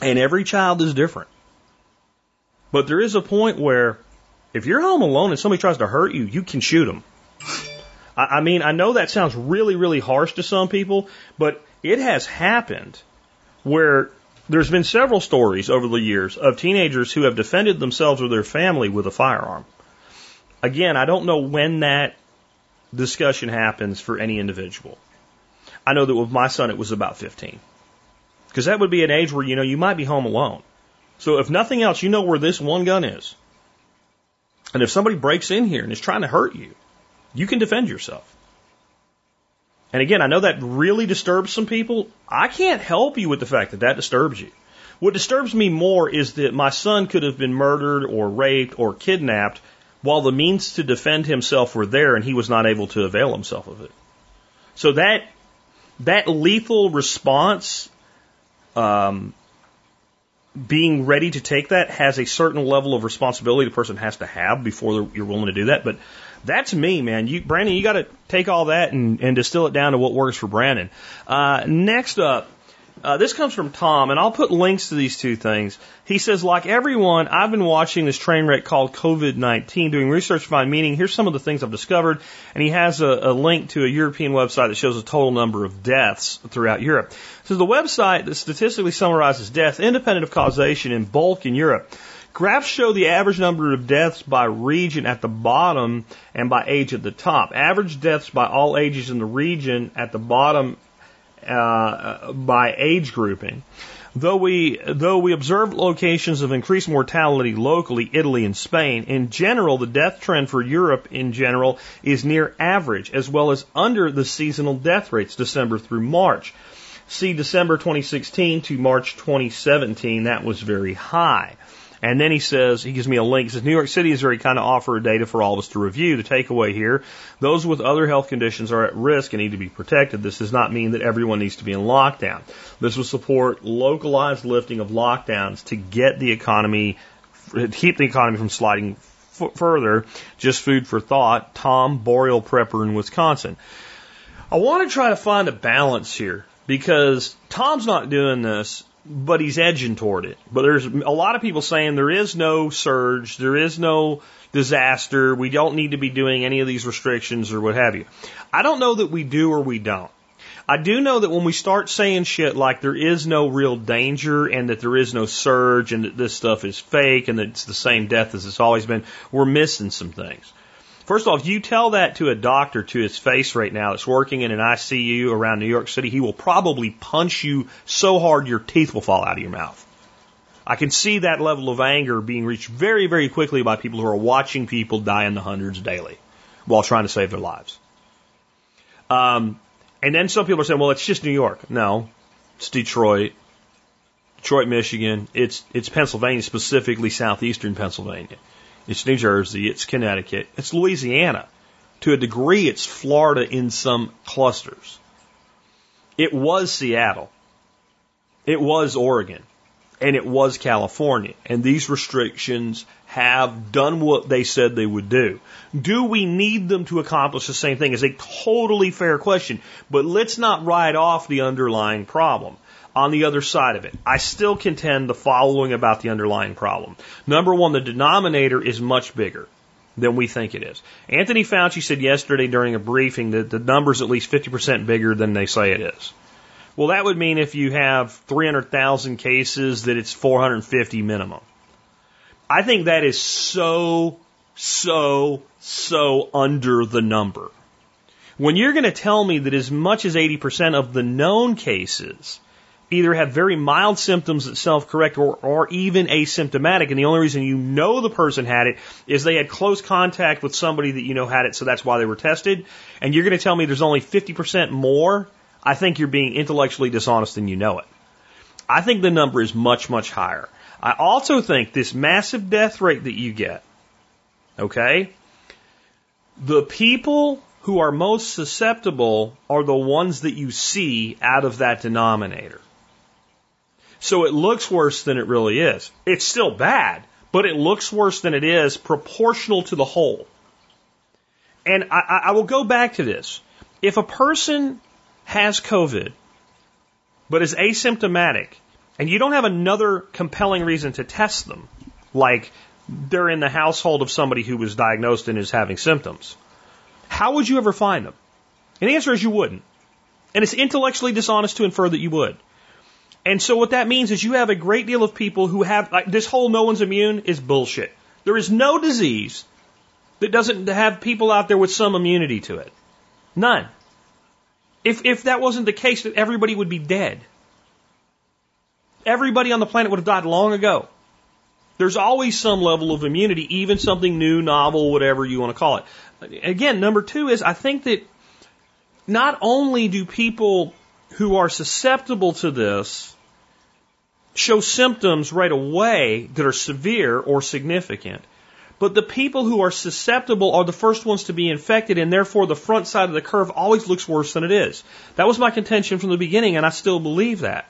and every child is different. But there is a point where if you're home alone and somebody tries to hurt you, you can shoot them. I, I mean, I know that sounds really, really harsh to some people, but it has happened where there's been several stories over the years of teenagers who have defended themselves or their family with a firearm. Again, I don't know when that discussion happens for any individual. I know that with my son, it was about 15. Because that would be an age where, you know, you might be home alone. So if nothing else, you know where this one gun is. And if somebody breaks in here and is trying to hurt you, you can defend yourself. And again, I know that really disturbs some people. I can't help you with the fact that that disturbs you. What disturbs me more is that my son could have been murdered or raped or kidnapped while the means to defend himself were there and he was not able to avail himself of it. So that that lethal response, um, being ready to take that has a certain level of responsibility the person has to have before you're willing to do that. But that's me, man. You, Brandon, you got to take all that and, and distill it down to what works for Brandon. Uh, next up, uh, this comes from Tom, and I'll put links to these two things. He says, like everyone, I've been watching this train wreck called COVID-19, doing research to find meaning. Here's some of the things I've discovered. And he has a, a link to a European website that shows the total number of deaths throughout Europe. So the website that statistically summarizes death independent of causation in bulk in Europe. Graphs show the average number of deaths by region at the bottom and by age at the top. Average deaths by all ages in the region at the bottom uh, by age grouping. Though we, though we observe locations of increased mortality locally, Italy and Spain, in general, the death trend for Europe in general is near average, as well as under the seasonal death rates, December through March. See December 2016 to March 2017, that was very high. And then he says, he gives me a link. He says, New York City is very kind of offer data for all of us to review. The takeaway here, those with other health conditions are at risk and need to be protected. This does not mean that everyone needs to be in lockdown. This will support localized lifting of lockdowns to get the economy, keep the economy from sliding further. Just food for thought. Tom, boreal prepper in Wisconsin. I want to try to find a balance here because Tom's not doing this but he's edging toward it. But there's a lot of people saying there is no surge, there is no disaster, we don't need to be doing any of these restrictions or what have you. I don't know that we do or we don't. I do know that when we start saying shit like there is no real danger and that there is no surge and that this stuff is fake and that it's the same death as it's always been, we're missing some things. First of all, if you tell that to a doctor to his face right now that's working in an ICU around New York City, he will probably punch you so hard your teeth will fall out of your mouth. I can see that level of anger being reached very, very quickly by people who are watching people die in the hundreds daily while trying to save their lives. Um, and then some people are saying, well, it's just New York. No, it's Detroit, Detroit, Michigan. It's, it's Pennsylvania, specifically southeastern Pennsylvania. It's New Jersey, it's Connecticut, it's Louisiana. To a degree, it's Florida in some clusters. It was Seattle. It was Oregon. And it was California. And these restrictions have done what they said they would do. Do we need them to accomplish the same thing? Is a totally fair question. But let's not write off the underlying problem on the other side of it. I still contend the following about the underlying problem. Number one, the denominator is much bigger than we think it is. Anthony Fauci said yesterday during a briefing that the number's at least 50% bigger than they say it is. Well, that would mean if you have 300,000 cases that it's 450 minimum. I think that is so, so, so under the number. When you're going to tell me that as much as 80% of the known cases either have very mild symptoms that self correct or, are even asymptomatic. And the only reason you know the person had it is they had close contact with somebody that you know had it, so that's why they were tested. And you're going to tell me there's only 50% more. I think you're being intellectually dishonest and you know it. I think the number is much, much higher. I also think this massive death rate that you get, okay, the people who are most susceptible are the ones that you see out of that denominator. So it looks worse than it really is. It's still bad, but it looks worse than it is proportional to the whole. And I, I will go back to this. If a person has COVID, but is asymptomatic, and you don't have another compelling reason to test them, like they're in the household of somebody who was diagnosed and is having symptoms, how would you ever find them? And the answer is you wouldn't. And it's intellectually dishonest to infer that you would. And so what that means is you have a great deal of people who have like this whole no one's immune is bullshit. There is no disease that doesn't have people out there with some immunity to it. None. If if that wasn't the case, that everybody would be dead. Everybody on the planet would have died long ago. There's always some level of immunity, even something new, novel, whatever you want to call it. Again, number two is I think that not only do people who are susceptible to this show symptoms right away that are severe or significant. But the people who are susceptible are the first ones to be infected, and therefore the front side of the curve always looks worse than it is. That was my contention from the beginning, and I still believe that.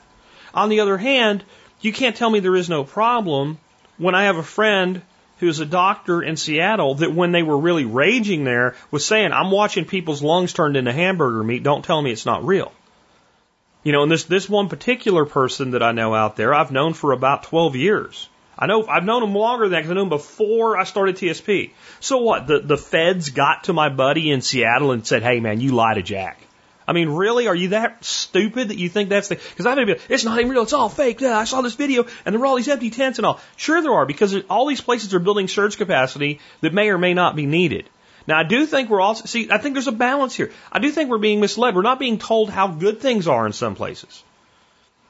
On the other hand, you can't tell me there is no problem when I have a friend who's a doctor in Seattle that when they were really raging there was saying, I'm watching people's lungs turned into hamburger meat, don't tell me it's not real. You know, and this this one particular person that I know out there, I've known for about 12 years. I know I've known him longer than that because I knew him before I started TSP. So what? The the feds got to my buddy in Seattle and said, "Hey man, you lied to Jack." I mean, really? Are you that stupid that you think that's the? Because I may be, it's not even real. It's all fake. Yeah, I saw this video, and there were all these empty tents and all. Sure, there are because all these places are building surge capacity that may or may not be needed. Now, I do think we're also, see, I think there's a balance here. I do think we're being misled. We're not being told how good things are in some places.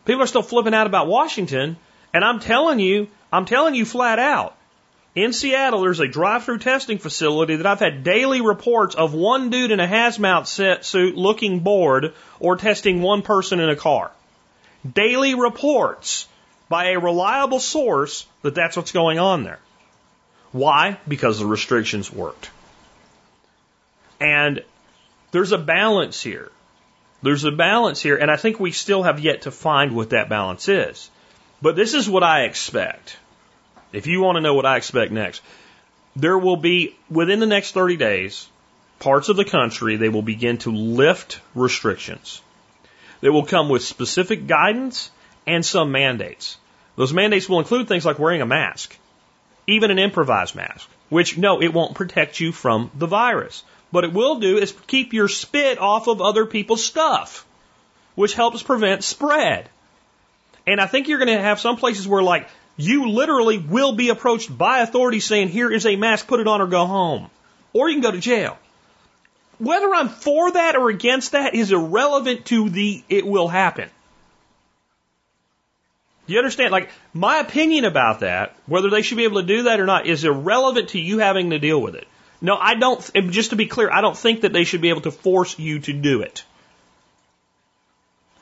People are still flipping out about Washington, and I'm telling you, I'm telling you flat out, in Seattle, there's a drive-through testing facility that I've had daily reports of one dude in a hazmat suit looking bored or testing one person in a car. daily reports by a reliable source that that's what's going on there. Why? Because the restrictions worked. And there's a balance here. There's a balance here, and I think we still have yet to find what that balance is. But this is what I expect. If you want to know what I expect next, there will be, within the next 30 days, parts of the country, they will begin to lift restrictions. They will come with specific guidance and some mandates. Those mandates will include things like wearing a mask, even an improvised mask, which, no, it won't protect you from the virus. What it will do is keep your spit off of other people's stuff, which helps prevent spread. And I think you're going to have some places where, like, you literally will be approached by authorities saying, here is a mask, put it on or go home. Or you can go to jail. Whether I'm for that or against that is irrelevant to the it will happen. You understand? Like, my opinion about that, whether they should be able to do that or not, is irrelevant to you having to deal with it. No, I don't, just to be clear, I don't think that they should be able to force you to do it.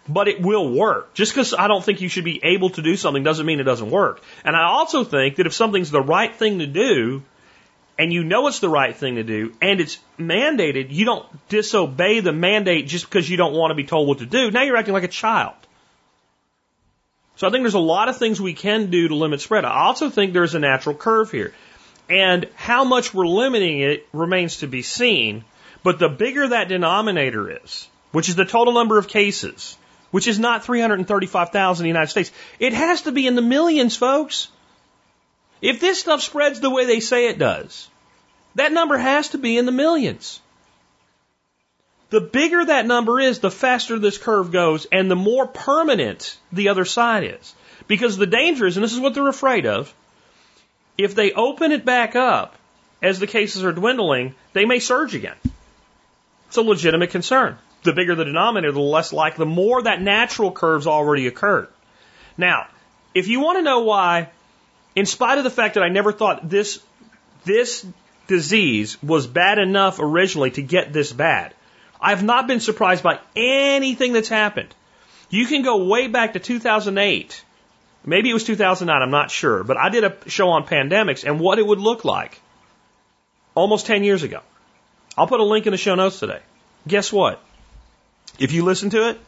But it will work. Just because I don't think you should be able to do something doesn't mean it doesn't work. And I also think that if something's the right thing to do, and you know it's the right thing to do, and it's mandated, you don't disobey the mandate just because you don't want to be told what to do. Now you're acting like a child. So I think there's a lot of things we can do to limit spread. I also think there's a natural curve here. And how much we're limiting it remains to be seen. But the bigger that denominator is, which is the total number of cases, which is not 335,000 in the United States, it has to be in the millions, folks. If this stuff spreads the way they say it does, that number has to be in the millions. The bigger that number is, the faster this curve goes and the more permanent the other side is. Because the danger is, and this is what they're afraid of, if they open it back up as the cases are dwindling, they may surge again. It's a legitimate concern. The bigger the denominator, the less likely, the more that natural curve's already occurred. Now, if you want to know why, in spite of the fact that I never thought this, this disease was bad enough originally to get this bad, I've not been surprised by anything that's happened. You can go way back to 2008 Maybe it was 2009, I'm not sure. But I did a show on pandemics and what it would look like almost 10 years ago. I'll put a link in the show notes today. Guess what? If you listen to it,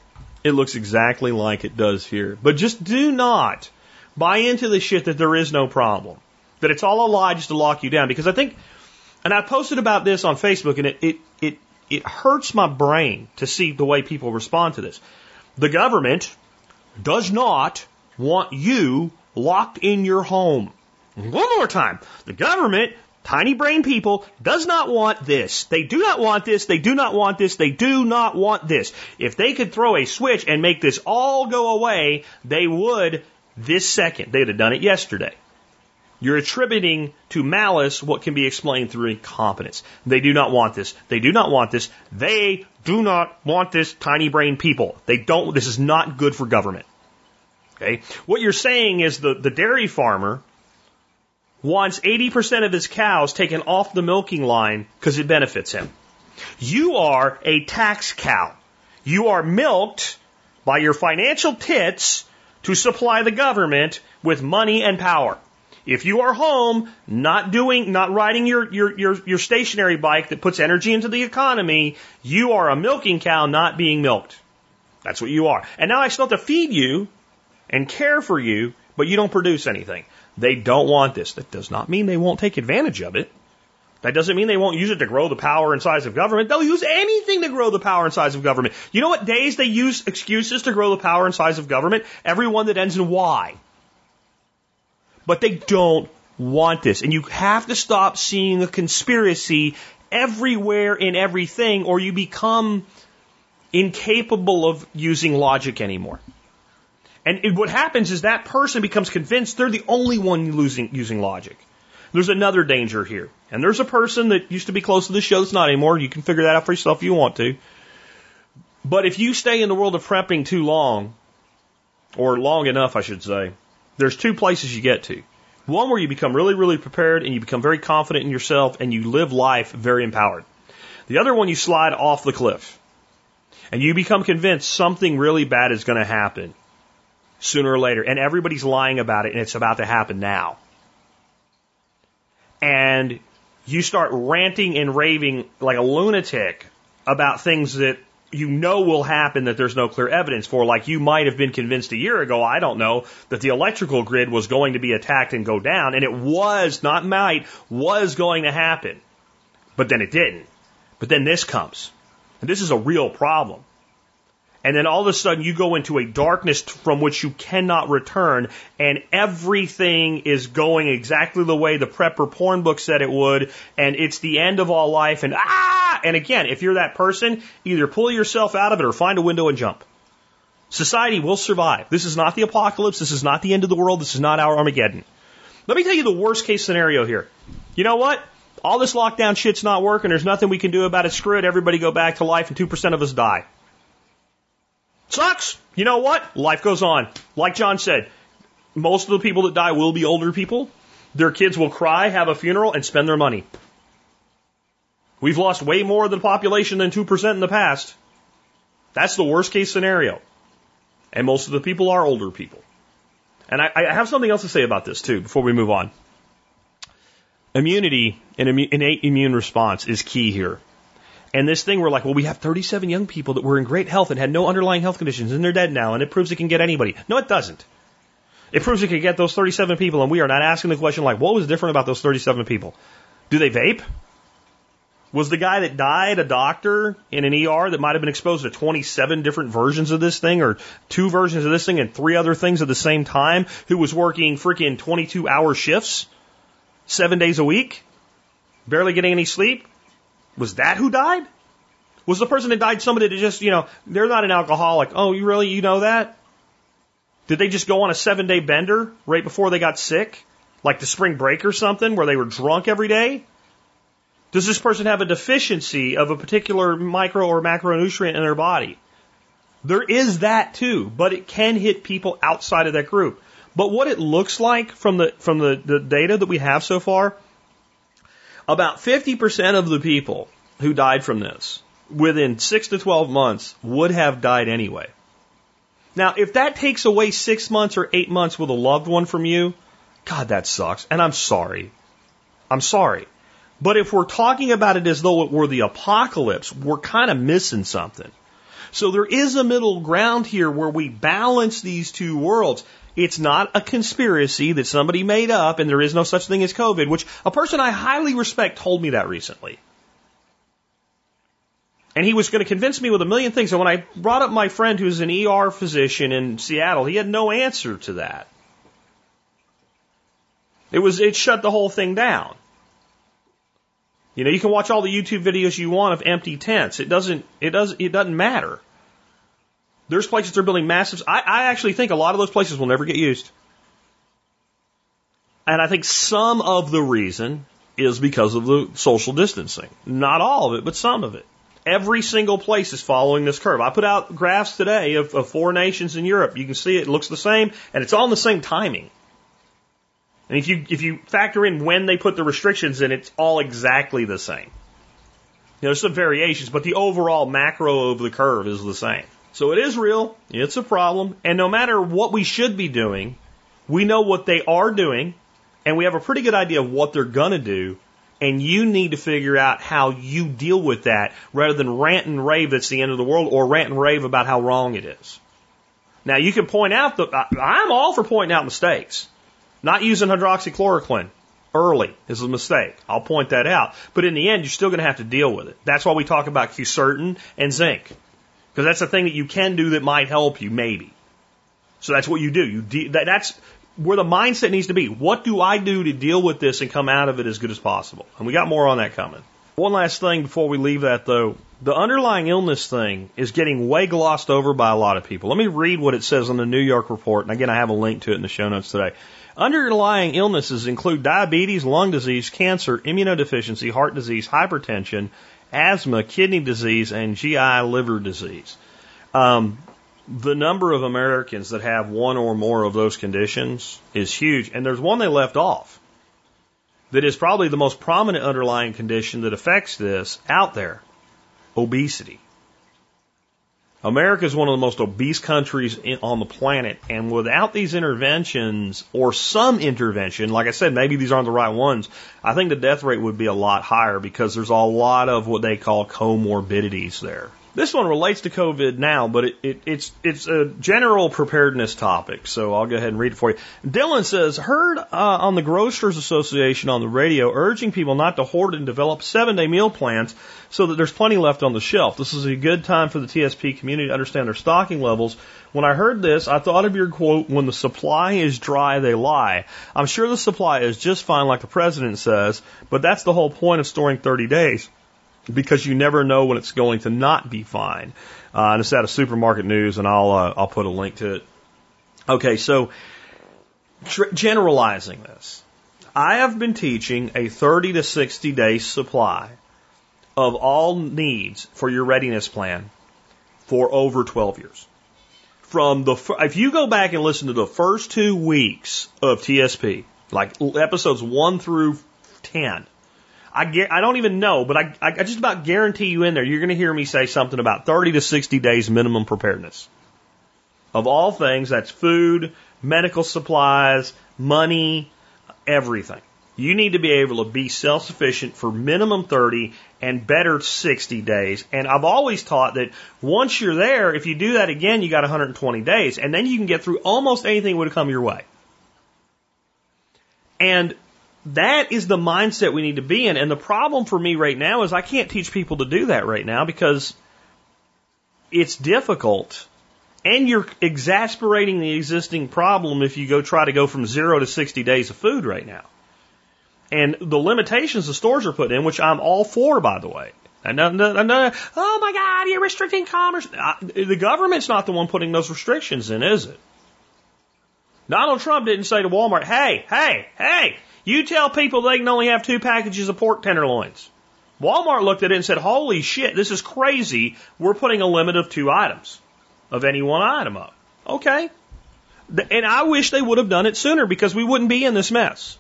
it looks exactly like it does here. But just do not buy into the shit that there is no problem, that it's all a lie just to lock you down. Because I think, and I posted about this on Facebook, and it, it, it, it hurts my brain to see the way people respond to this. The government does not want you locked in your home. One more time. The government, tiny brain people, does not want this. They do not want this. They do not want this. They do not want this. If they could throw a switch and make this all go away, they would this second. They'd have done it yesterday. You're attributing to malice what can be explained through incompetence. They do not want this. They do not want this. They do not want this tiny brain people. They don't, this is not good for government. Okay? What you're saying is the, the dairy farmer wants 80% of his cows taken off the milking line because it benefits him. You are a tax cow. You are milked by your financial tits to supply the government with money and power. If you are home, not doing, not riding your, your, your, your stationary bike that puts energy into the economy, you are a milking cow not being milked. That's what you are. And now I still have to feed you and care for you, but you don't produce anything. They don't want this. That does not mean they won't take advantage of it. That doesn't mean they won't use it to grow the power and size of government. They'll use anything to grow the power and size of government. You know what days they use excuses to grow the power and size of government? Every one that ends in Y. But they don't want this. And you have to stop seeing a conspiracy everywhere in everything or you become incapable of using logic anymore. And it, what happens is that person becomes convinced they're the only one losing, using logic. There's another danger here. And there's a person that used to be close to the show that's not anymore. You can figure that out for yourself if you want to. But if you stay in the world of prepping too long, or long enough, I should say, there's two places you get to. One where you become really, really prepared and you become very confident in yourself and you live life very empowered. The other one, you slide off the cliff and you become convinced something really bad is going to happen sooner or later. And everybody's lying about it, and it's about to happen now. And you start ranting and raving like a lunatic about things that you know will happen that there's no clear evidence for. Like you might have been convinced a year ago, I don't know, that the electrical grid was going to be attacked and go down, and it was, not might, was going to happen. But then it didn't. But then this comes. And this is a real problem. And then all of a sudden you go into a darkness from which you cannot return and everything is going exactly the way the prepper porn book said it would. And it's the end of all life and ah! And again, if you're that person, either pull yourself out of it or find a window and jump. Society will survive. This is not the apocalypse. This is not the end of the world. This is not our Armageddon. Let me tell you the worst case scenario here. You know what? All this lockdown shit's not working. There's nothing we can do about it. Screw it. Everybody go back to life and 2% of us die. Sucks. You know what? Life goes on. Like John said, most of the people that die will be older people. Their kids will cry, have a funeral, and spend their money. We've lost way more of the population than 2% in the past. That's the worst case scenario. And most of the people are older people. And I, I have something else to say about this too before we move on. Immunity and innate immune response is key here. And this thing, we're like, well, we have 37 young people that were in great health and had no underlying health conditions, and they're dead now, and it proves it can get anybody. No, it doesn't. It proves it can get those 37 people, and we are not asking the question like, what was different about those 37 people? Do they vape? Was the guy that died a doctor in an ER that might have been exposed to 27 different versions of this thing, or two versions of this thing, and three other things at the same time, who was working freaking 22 hour shifts, seven days a week, barely getting any sleep? Was that who died? Was the person that died somebody that just, you know, they're not an alcoholic. Oh, you really, you know that? Did they just go on a seven day bender right before they got sick? Like the spring break or something where they were drunk every day? Does this person have a deficiency of a particular micro or macronutrient in their body? There is that too, but it can hit people outside of that group. But what it looks like from the, from the, the data that we have so far about 50% of the people who died from this within 6 to 12 months would have died anyway. Now, if that takes away six months or eight months with a loved one from you, God, that sucks. And I'm sorry. I'm sorry. But if we're talking about it as though it were the apocalypse, we're kind of missing something. So there is a middle ground here where we balance these two worlds. It's not a conspiracy that somebody made up and there is no such thing as COVID, which a person I highly respect told me that recently. And he was going to convince me with a million things. And when I brought up my friend who's an ER physician in Seattle, he had no answer to that. It was, it shut the whole thing down. You know, you can watch all the YouTube videos you want of empty tents. It doesn't, it does, it doesn't matter. There's places they're building massive. I, I actually think a lot of those places will never get used. And I think some of the reason is because of the social distancing. Not all of it, but some of it. Every single place is following this curve. I put out graphs today of, of four nations in Europe. You can see it, looks the same, and it's all in the same timing. And if you if you factor in when they put the restrictions in, it's all exactly the same. You know, there's some variations, but the overall macro of the curve is the same. So it is real. It's a problem. And no matter what we should be doing, we know what they are doing and we have a pretty good idea of what they're to do. And you need to figure out how you deal with that rather than rant and rave that's the end of the world or rant and rave about how wrong it is. Now you can point out that I'm all for pointing out mistakes. Not using hydroxychloroquine early is a mistake. I'll point that out. But in the end, you're still going to have to deal with it. That's why we talk about Quercetin and zinc. Because that's the thing that you can do that might help you, maybe. So that's what you do. You de- that, that's where the mindset needs to be. What do I do to deal with this and come out of it as good as possible? And we got more on that coming. One last thing before we leave that though. The underlying illness thing is getting way glossed over by a lot of people. Let me read what it says on the New York report. And again, I have a link to it in the show notes today. Underlying illnesses include diabetes, lung disease, cancer, immunodeficiency, heart disease, hypertension, asthma, kidney disease, and GI liver disease. Um, the number of Americans that have one or more of those conditions is huge, and there's one they left off that is probably the most prominent underlying condition that affects this out there obesity. America is one of the most obese countries in, on the planet, and without these interventions or some intervention, like I said, maybe these aren't the right ones, I think the death rate would be a lot higher because there's a lot of what they call comorbidities there. This one relates to COVID now, but it, it, it's it's a general preparedness topic, so I'll go ahead and read it for you. Dylan says, heard uh, on the Grocers Association on the radio urging people not to hoard and develop seven day meal plans so that there's plenty left on the shelf. This is a good time for the TSP community to understand their stocking levels. When I heard this, I thought of your quote, when the supply is dry, they lie. I'm sure the supply is just fine, like the president says, but that's the whole point of storing 30 days because you never know when it's going to not be fine. Uh, and it's out of supermarket news, and I'll uh, I'll put a link to it. Okay, so tr- generalizing this, I have been teaching a 30 to 60 day supply of all needs for your readiness plan for over 12 years. From the if you go back and listen to the first two weeks of TSP, like episodes one through 10, I get, I don't even know, but I, I just about guarantee you in there, you're going to hear me say something about 30 to 60 days minimum preparedness. Of all things, that's food, medical supplies, money, everything. You need to be able to be self sufficient for minimum 30 and better 60 days. And I've always taught that once you're there, if you do that again, you got 120 days. And then you can get through almost anything that would come your way. And that is the mindset we need to be in. And the problem for me right now is I can't teach people to do that right now because it's difficult. And you're exasperating the existing problem if you go try to go from zero to 60 days of food right now. And the limitations the stores are putting in, which I'm all for, by the way. And, uh, uh, oh my God, you're restricting commerce. The government's not the one putting those restrictions in, is it? Donald Trump didn't say to Walmart, hey, hey, hey, you tell people they can only have two packages of pork tenderloins. Walmart looked at it and said, holy shit, this is crazy. We're putting a limit of two items, of any one item up. Okay. And I wish they would have done it sooner because we wouldn't be in this mess.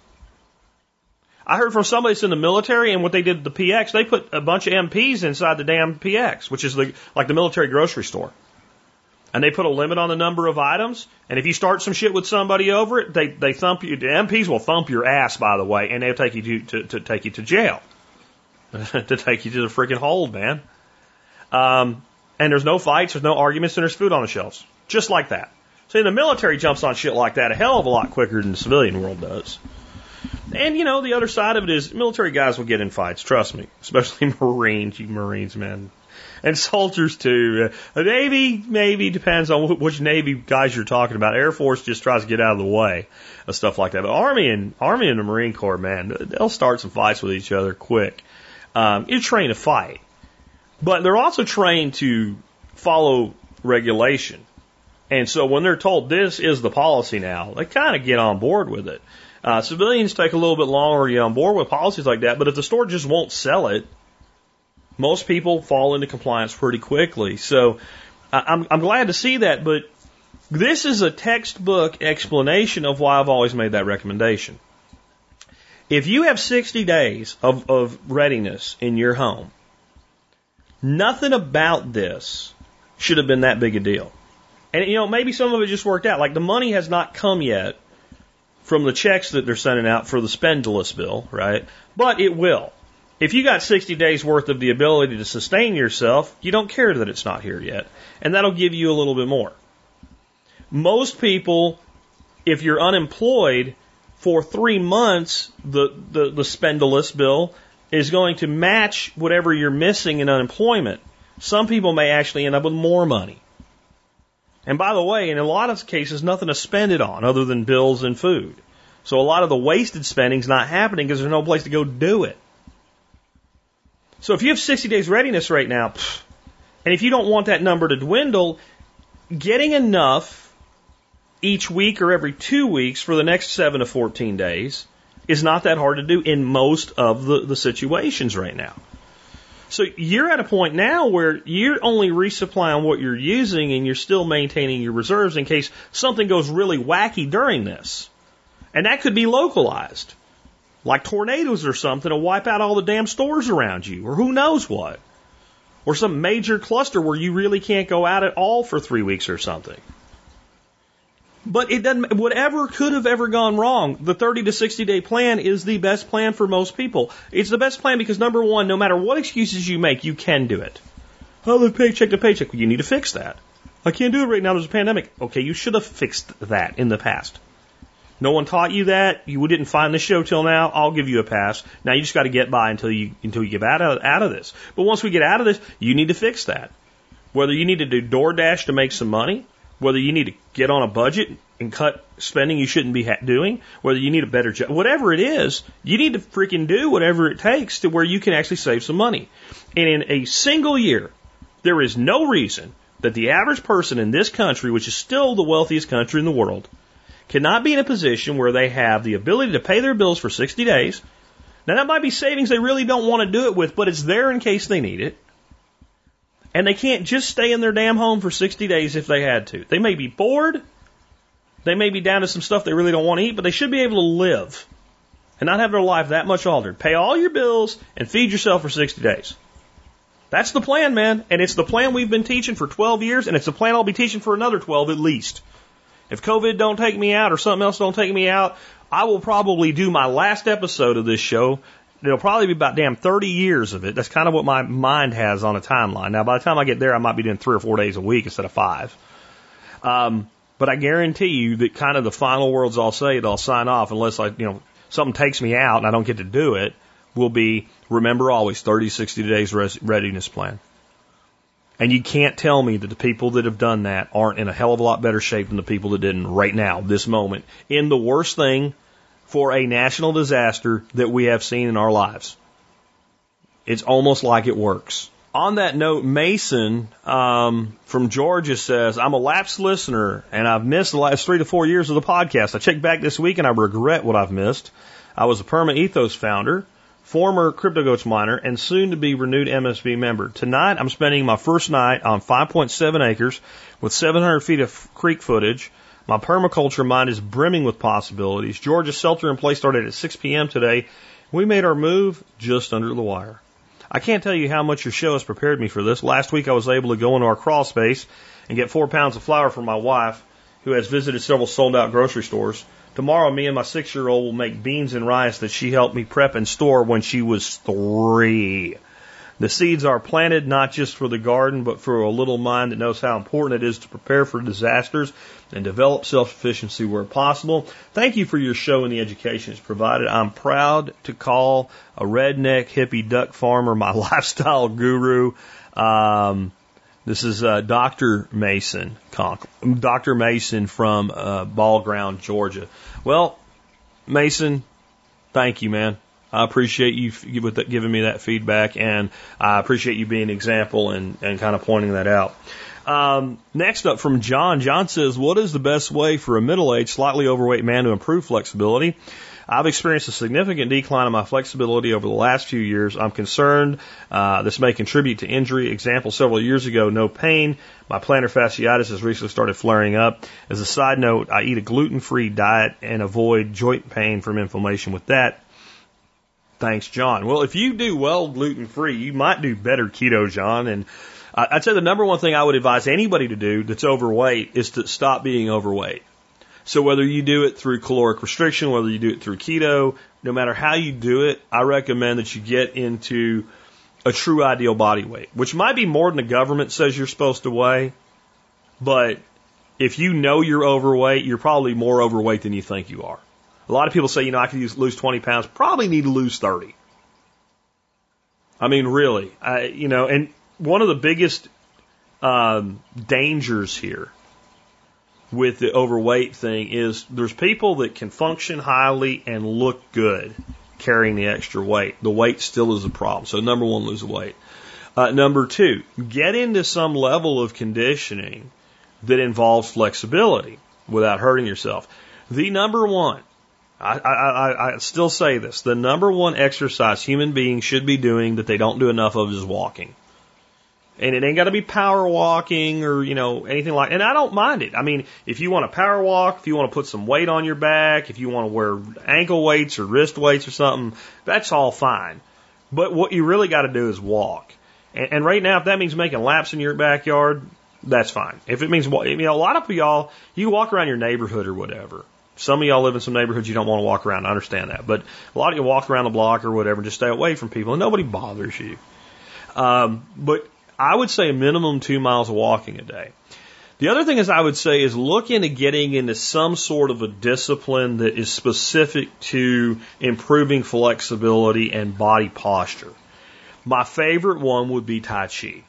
I heard from somebody that's in the military and what they did at the PX, they put a bunch of MPs inside the damn PX, which is the, like the military grocery store and they put a limit on the number of items. And if you start some shit with somebody over it, they, they thump you. The MPs will thump your ass, by the way, and they'll take you to, to, to take you to jail, to take you to the freaking hold, man. Um, and there's no fights, there's no arguments, and there's food on the shelves, just like that. See, the military jumps on shit like that a hell of a lot quicker than the civilian world does. And you know, the other side of it is military guys will get in fights, trust me. Especially Marines, you Marines, man and soldiers too. Uh, Navy maybe depends on which Navy guys you're talking about. Air Force just tries to get out of the way of stuff like that. But Army and Army and the Marine Corps, man, they'll start some fights with each other quick. Um, you're trained to fight, but they're also trained to follow regulation. And so when they're told this is the policy now, they kind of get on board with it. Uh, civilians take a little bit longer to get on board with policies like that, but if the store just won't sell it, most people fall into compliance pretty quickly. So I'm, I'm glad to see that, but this is a textbook explanation of why I've always made that recommendation. If you have 60 days of, of readiness in your home, nothing about this should have been that big a deal. And, you know, maybe some of it just worked out. Like the money has not come yet from the checks that they're sending out for the spendulous bill, right? But it will. If you got 60 days worth of the ability to sustain yourself, you don't care that it's not here yet. And that'll give you a little bit more. Most people, if you're unemployed for three months, the, the, the spendulous bill is going to match whatever you're missing in unemployment. Some people may actually end up with more money. And by the way, in a lot of cases, nothing to spend it on other than bills and food. So a lot of the wasted spending is not happening because there's no place to go do it. So if you have 60 days readiness right now, and if you don't want that number to dwindle, getting enough each week or every two weeks for the next 7 to 14 days is not that hard to do in most of the, the situations right now. So you're at a point now where you're only resupplying what you're using and you're still maintaining your reserves in case something goes really wacky during this. And that could be localized like tornadoes or something to wipe out all the damn stores around you, or who knows what. or some major cluster where you really can't go out at all for three weeks or something. But it doesn't, whatever could have ever gone wrong, the 30 to 60 day plan is the best plan for most people. It's the best plan because number one, no matter what excuses you make, you can do it. Oh, I live paycheck to paycheck. You need to fix that. I can't do it right now. There's a pandemic. Okay, you should have fixed that in the past. No one taught you that. You didn't find the show till now. I'll give you a pass. Now you just got to get by until you until you get out of out of this. But once we get out of this, you need to fix that. Whether you need to do DoorDash to make some money, whether you need to get on a budget and cut spending you shouldn't be ha- doing, whether you need a better job, whatever it is, you need to freaking do whatever it takes to where you can actually save some money. And in a single year, there is no reason that the average person in this country, which is still the wealthiest country in the world, cannot be in a position where they have the ability to pay their bills for 60 days. Now that might be savings they really don't want to do it with, but it's there in case they need it. And they can't just stay in their damn home for 60 days if they had to. They may be bored. They may be down to some stuff they really don't want to eat, but they should be able to live and not have their life that much altered. Pay all your bills and feed yourself for 60 days. That's the plan, man. And it's the plan we've been teaching for 12 years, and it's the plan I'll be teaching for another 12 at least. If COVID don't take me out or something else don't take me out, I will probably do my last episode of this show It'll probably be about damn 30 years of it. That's kind of what my mind has on a timeline. Now, by the time I get there, I might be doing three or four days a week instead of five. Um, but I guarantee you that kind of the final words I'll say that I'll sign off unless I, you know, something takes me out and I don't get to do it will be remember always 30, 60 days readiness plan. And you can't tell me that the people that have done that aren't in a hell of a lot better shape than the people that didn't right now, this moment, in the worst thing for a national disaster that we have seen in our lives. It's almost like it works. On that note, Mason um, from Georgia says, I'm a lapsed listener and I've missed the last three to four years of the podcast. I checked back this week and I regret what I've missed. I was a Perma Ethos founder, former CryptoGoats miner, and soon to be renewed MSB member. Tonight, I'm spending my first night on 5.7 acres with 700 feet of creek footage my permaculture mind is brimming with possibilities. Georgia's shelter in place started at 6 p.m. today. We made our move just under the wire. I can't tell you how much your show has prepared me for this. Last week I was able to go into our crawl space and get four pounds of flour for my wife, who has visited several sold out grocery stores. Tomorrow, me and my six year old will make beans and rice that she helped me prep and store when she was three. The seeds are planted not just for the garden, but for a little mind that knows how important it is to prepare for disasters and develop self-sufficiency where possible. Thank you for your show and the education it's provided. I'm proud to call a redneck hippie duck farmer my lifestyle guru. Um, this is uh, Dr. Mason, Dr. Mason from uh, Ball Ground, Georgia. Well, Mason, thank you, man. I appreciate you giving me that feedback, and I appreciate you being an example and, and kind of pointing that out. Um, next up from John. John says, What is the best way for a middle aged, slightly overweight man to improve flexibility? I've experienced a significant decline in my flexibility over the last few years. I'm concerned uh, this may contribute to injury. Example, several years ago, no pain. My plantar fasciitis has recently started flaring up. As a side note, I eat a gluten free diet and avoid joint pain from inflammation with that. Thanks, John. Well, if you do well gluten free, you might do better keto, John. And I'd say the number one thing I would advise anybody to do that's overweight is to stop being overweight. So whether you do it through caloric restriction, whether you do it through keto, no matter how you do it, I recommend that you get into a true ideal body weight, which might be more than the government says you're supposed to weigh. But if you know you're overweight, you're probably more overweight than you think you are. A lot of people say, you know, I could use, lose 20 pounds. Probably need to lose 30. I mean, really, I, you know, and one of the biggest um, dangers here with the overweight thing is there's people that can function highly and look good carrying the extra weight. The weight still is a problem. So number one, lose the weight. Uh, number two, get into some level of conditioning that involves flexibility without hurting yourself. The number one I, I, I still say this. The number one exercise human beings should be doing that they don't do enough of is walking. And it ain't got to be power walking or, you know, anything like, and I don't mind it. I mean, if you want to power walk, if you want to put some weight on your back, if you want to wear ankle weights or wrist weights or something, that's all fine. But what you really got to do is walk. And, and right now, if that means making laps in your backyard, that's fine. If it means, you know, a lot of y'all, you walk around your neighborhood or whatever. Some of y'all live in some neighborhoods you don't want to walk around. I understand that. But a lot of you walk around the block or whatever, and just stay away from people and nobody bothers you. Um, but I would say a minimum two miles of walking a day. The other thing is I would say is look into getting into some sort of a discipline that is specific to improving flexibility and body posture. My favorite one would be Tai Chi.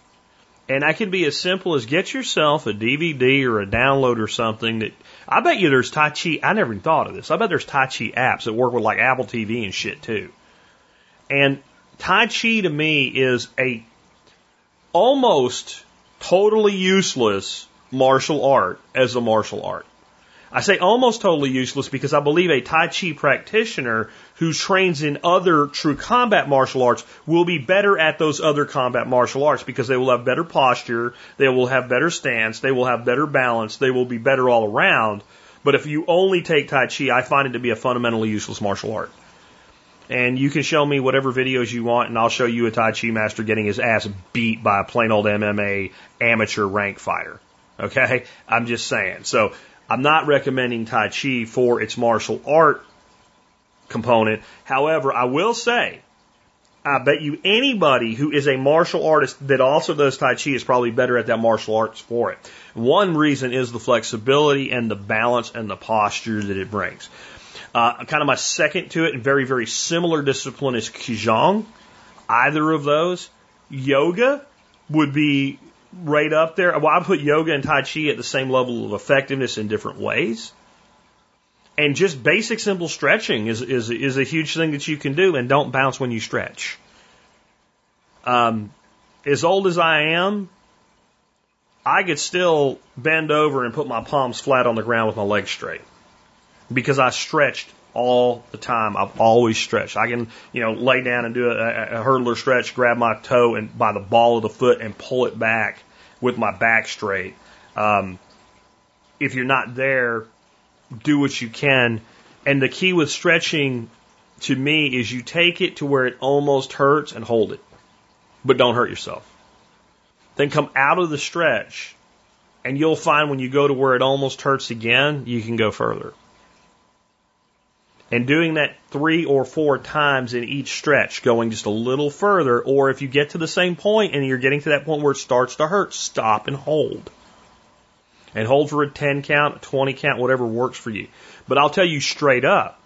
And that can be as simple as get yourself a DVD or a download or something that I bet you there's Tai Chi. I never even thought of this. I bet there's Tai Chi apps that work with like Apple TV and shit too. And Tai Chi to me is a almost totally useless martial art as a martial art. I say almost totally useless because I believe a Tai Chi practitioner who trains in other true combat martial arts will be better at those other combat martial arts because they will have better posture, they will have better stance, they will have better balance, they will be better all around. But if you only take Tai Chi, I find it to be a fundamentally useless martial art. And you can show me whatever videos you want, and I'll show you a Tai Chi master getting his ass beat by a plain old MMA amateur rank fighter. Okay? I'm just saying. So I'm not recommending Tai Chi for its martial art component. However, I will say, I bet you anybody who is a martial artist that also does Tai Chi is probably better at that martial arts for it. One reason is the flexibility and the balance and the posture that it brings. Uh, kind of my second to it and very, very similar discipline is Qigong. Either of those. Yoga would be right up there. Well, I put yoga and Tai Chi at the same level of effectiveness in different ways. And just basic simple stretching is, is, is a huge thing that you can do and don't bounce when you stretch. Um, as old as I am, I could still bend over and put my palms flat on the ground with my legs straight because I stretched all the time. I've always stretched. I can, you know, lay down and do a, a, hurdler stretch, grab my toe and by the ball of the foot and pull it back with my back straight. Um, if you're not there, do what you can. And the key with stretching to me is you take it to where it almost hurts and hold it, but don't hurt yourself. Then come out of the stretch and you'll find when you go to where it almost hurts again, you can go further. And doing that three or four times in each stretch, going just a little further, or if you get to the same point and you're getting to that point where it starts to hurt, stop and hold. And hold for a 10 count, a 20 count, whatever works for you. But I'll tell you straight up,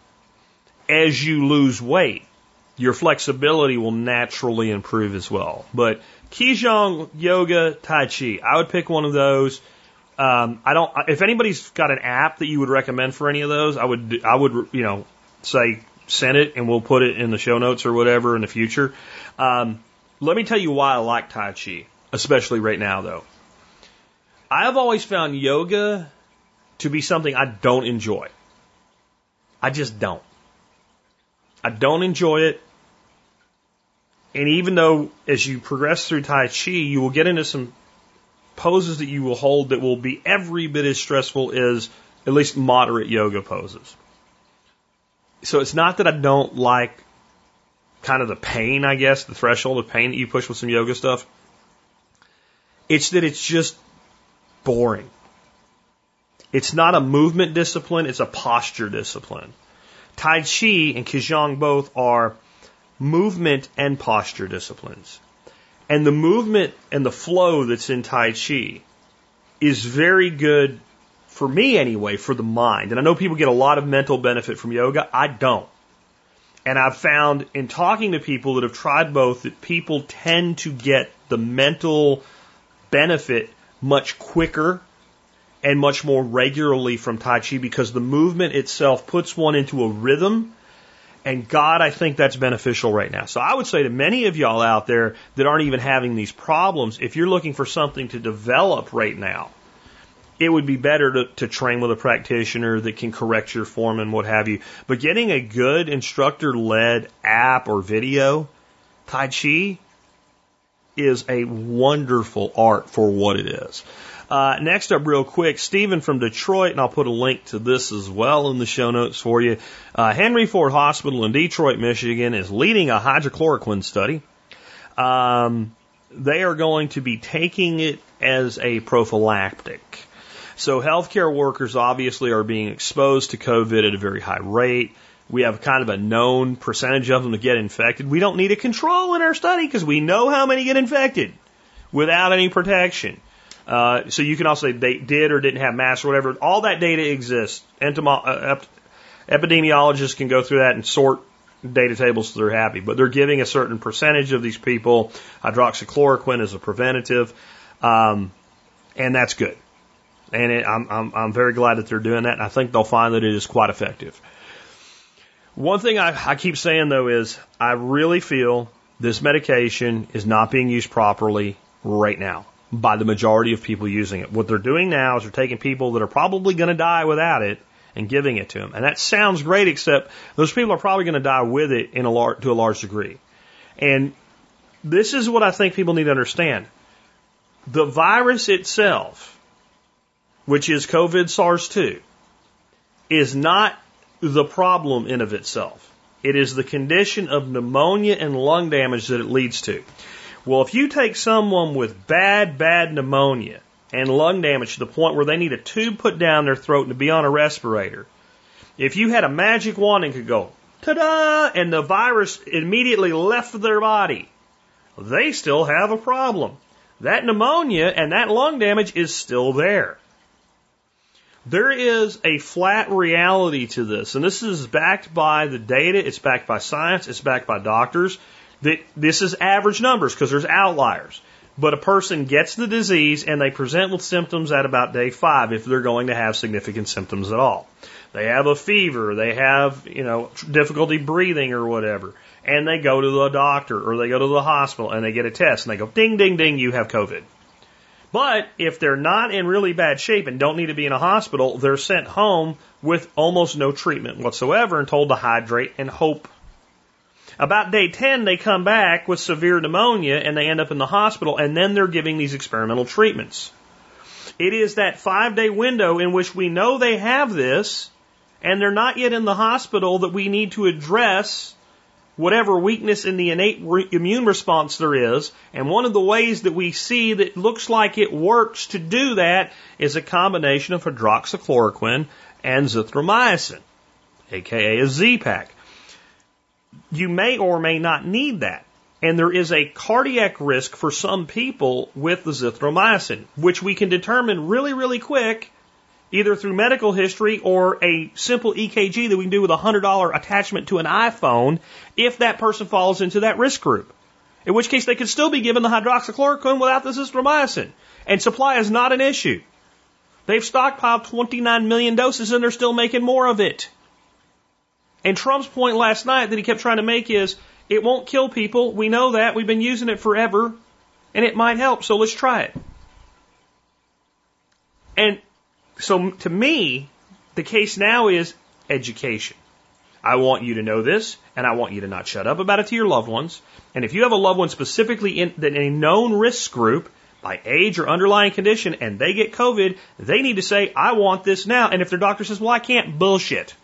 as you lose weight, your flexibility will naturally improve as well. But Qigong, Yoga, Tai Chi, I would pick one of those. Um, I don't. If anybody's got an app that you would recommend for any of those, I would. I would. You know, say send it and we'll put it in the show notes or whatever in the future. Um, let me tell you why I like Tai Chi, especially right now though. I have always found yoga to be something I don't enjoy. I just don't. I don't enjoy it. And even though as you progress through Tai Chi, you will get into some poses that you will hold that will be every bit as stressful as at least moderate yoga poses. So it's not that I don't like kind of the pain, I guess, the threshold of pain that you push with some yoga stuff. It's that it's just boring. It's not a movement discipline, it's a posture discipline. Tai Chi and Qigong both are movement and posture disciplines. And the movement and the flow that's in Tai Chi is very good for me anyway, for the mind. And I know people get a lot of mental benefit from yoga. I don't. And I've found in talking to people that have tried both that people tend to get the mental benefit much quicker and much more regularly from Tai Chi because the movement itself puts one into a rhythm and God, I think that's beneficial right now. So I would say to many of y'all out there that aren't even having these problems, if you're looking for something to develop right now, it would be better to, to train with a practitioner that can correct your form and what have you. But getting a good instructor led app or video, Tai Chi is a wonderful art for what it is. Uh, next up, real quick, Stephen from Detroit, and I'll put a link to this as well in the show notes for you. Uh, Henry Ford Hospital in Detroit, Michigan, is leading a hydrochloroquine study. Um, they are going to be taking it as a prophylactic. So healthcare workers obviously are being exposed to COVID at a very high rate. We have kind of a known percentage of them that get infected. We don't need a control in our study because we know how many get infected without any protection. Uh, so you can also say they did or didn't have masks or whatever. All that data exists. Entomo- uh, epidemiologists can go through that and sort data tables so they're happy. But they're giving a certain percentage of these people hydroxychloroquine as a preventative, um, and that's good. And it, I'm, I'm, I'm very glad that they're doing that, and I think they'll find that it is quite effective. One thing I, I keep saying though is I really feel this medication is not being used properly right now by the majority of people using it. What they're doing now is they're taking people that are probably going to die without it and giving it to them. And that sounds great, except those people are probably going to die with it in a lar- to a large degree. And this is what I think people need to understand. The virus itself, which is COVID SARS 2, is not the problem in of itself. It is the condition of pneumonia and lung damage that it leads to. Well, if you take someone with bad, bad pneumonia and lung damage to the point where they need a tube put down their throat and to be on a respirator. If you had a magic wand and could go, ta-da, and the virus immediately left their body, they still have a problem. That pneumonia and that lung damage is still there. There is a flat reality to this, and this is backed by the data, it's backed by science, it's backed by doctors. That this is average numbers because there's outliers but a person gets the disease and they present with symptoms at about day five if they're going to have significant symptoms at all. They have a fever, they have, you know, difficulty breathing or whatever, and they go to the doctor or they go to the hospital and they get a test and they go, ding, ding, ding, you have COVID. But if they're not in really bad shape and don't need to be in a hospital, they're sent home with almost no treatment whatsoever and told to hydrate and hope about day 10, they come back with severe pneumonia and they end up in the hospital, and then they're giving these experimental treatments. It is that five day window in which we know they have this, and they're not yet in the hospital that we need to address whatever weakness in the innate re- immune response there is. And one of the ways that we see that looks like it works to do that is a combination of hydroxychloroquine and zithromycin, aka a Z-Pak you may or may not need that. And there is a cardiac risk for some people with the zithromycin, which we can determine really, really quick, either through medical history or a simple EKG that we can do with a $100 attachment to an iPhone if that person falls into that risk group. In which case they could still be given the hydroxychloroquine without the zithromycin. And supply is not an issue. They've stockpiled 29 million doses and they're still making more of it. And Trump's point last night that he kept trying to make is it won't kill people. We know that. We've been using it forever. And it might help. So let's try it. And so to me, the case now is education. I want you to know this, and I want you to not shut up about it to your loved ones. And if you have a loved one specifically in, in a known risk group by age or underlying condition and they get COVID, they need to say, I want this now. And if their doctor says, well, I can't, bullshit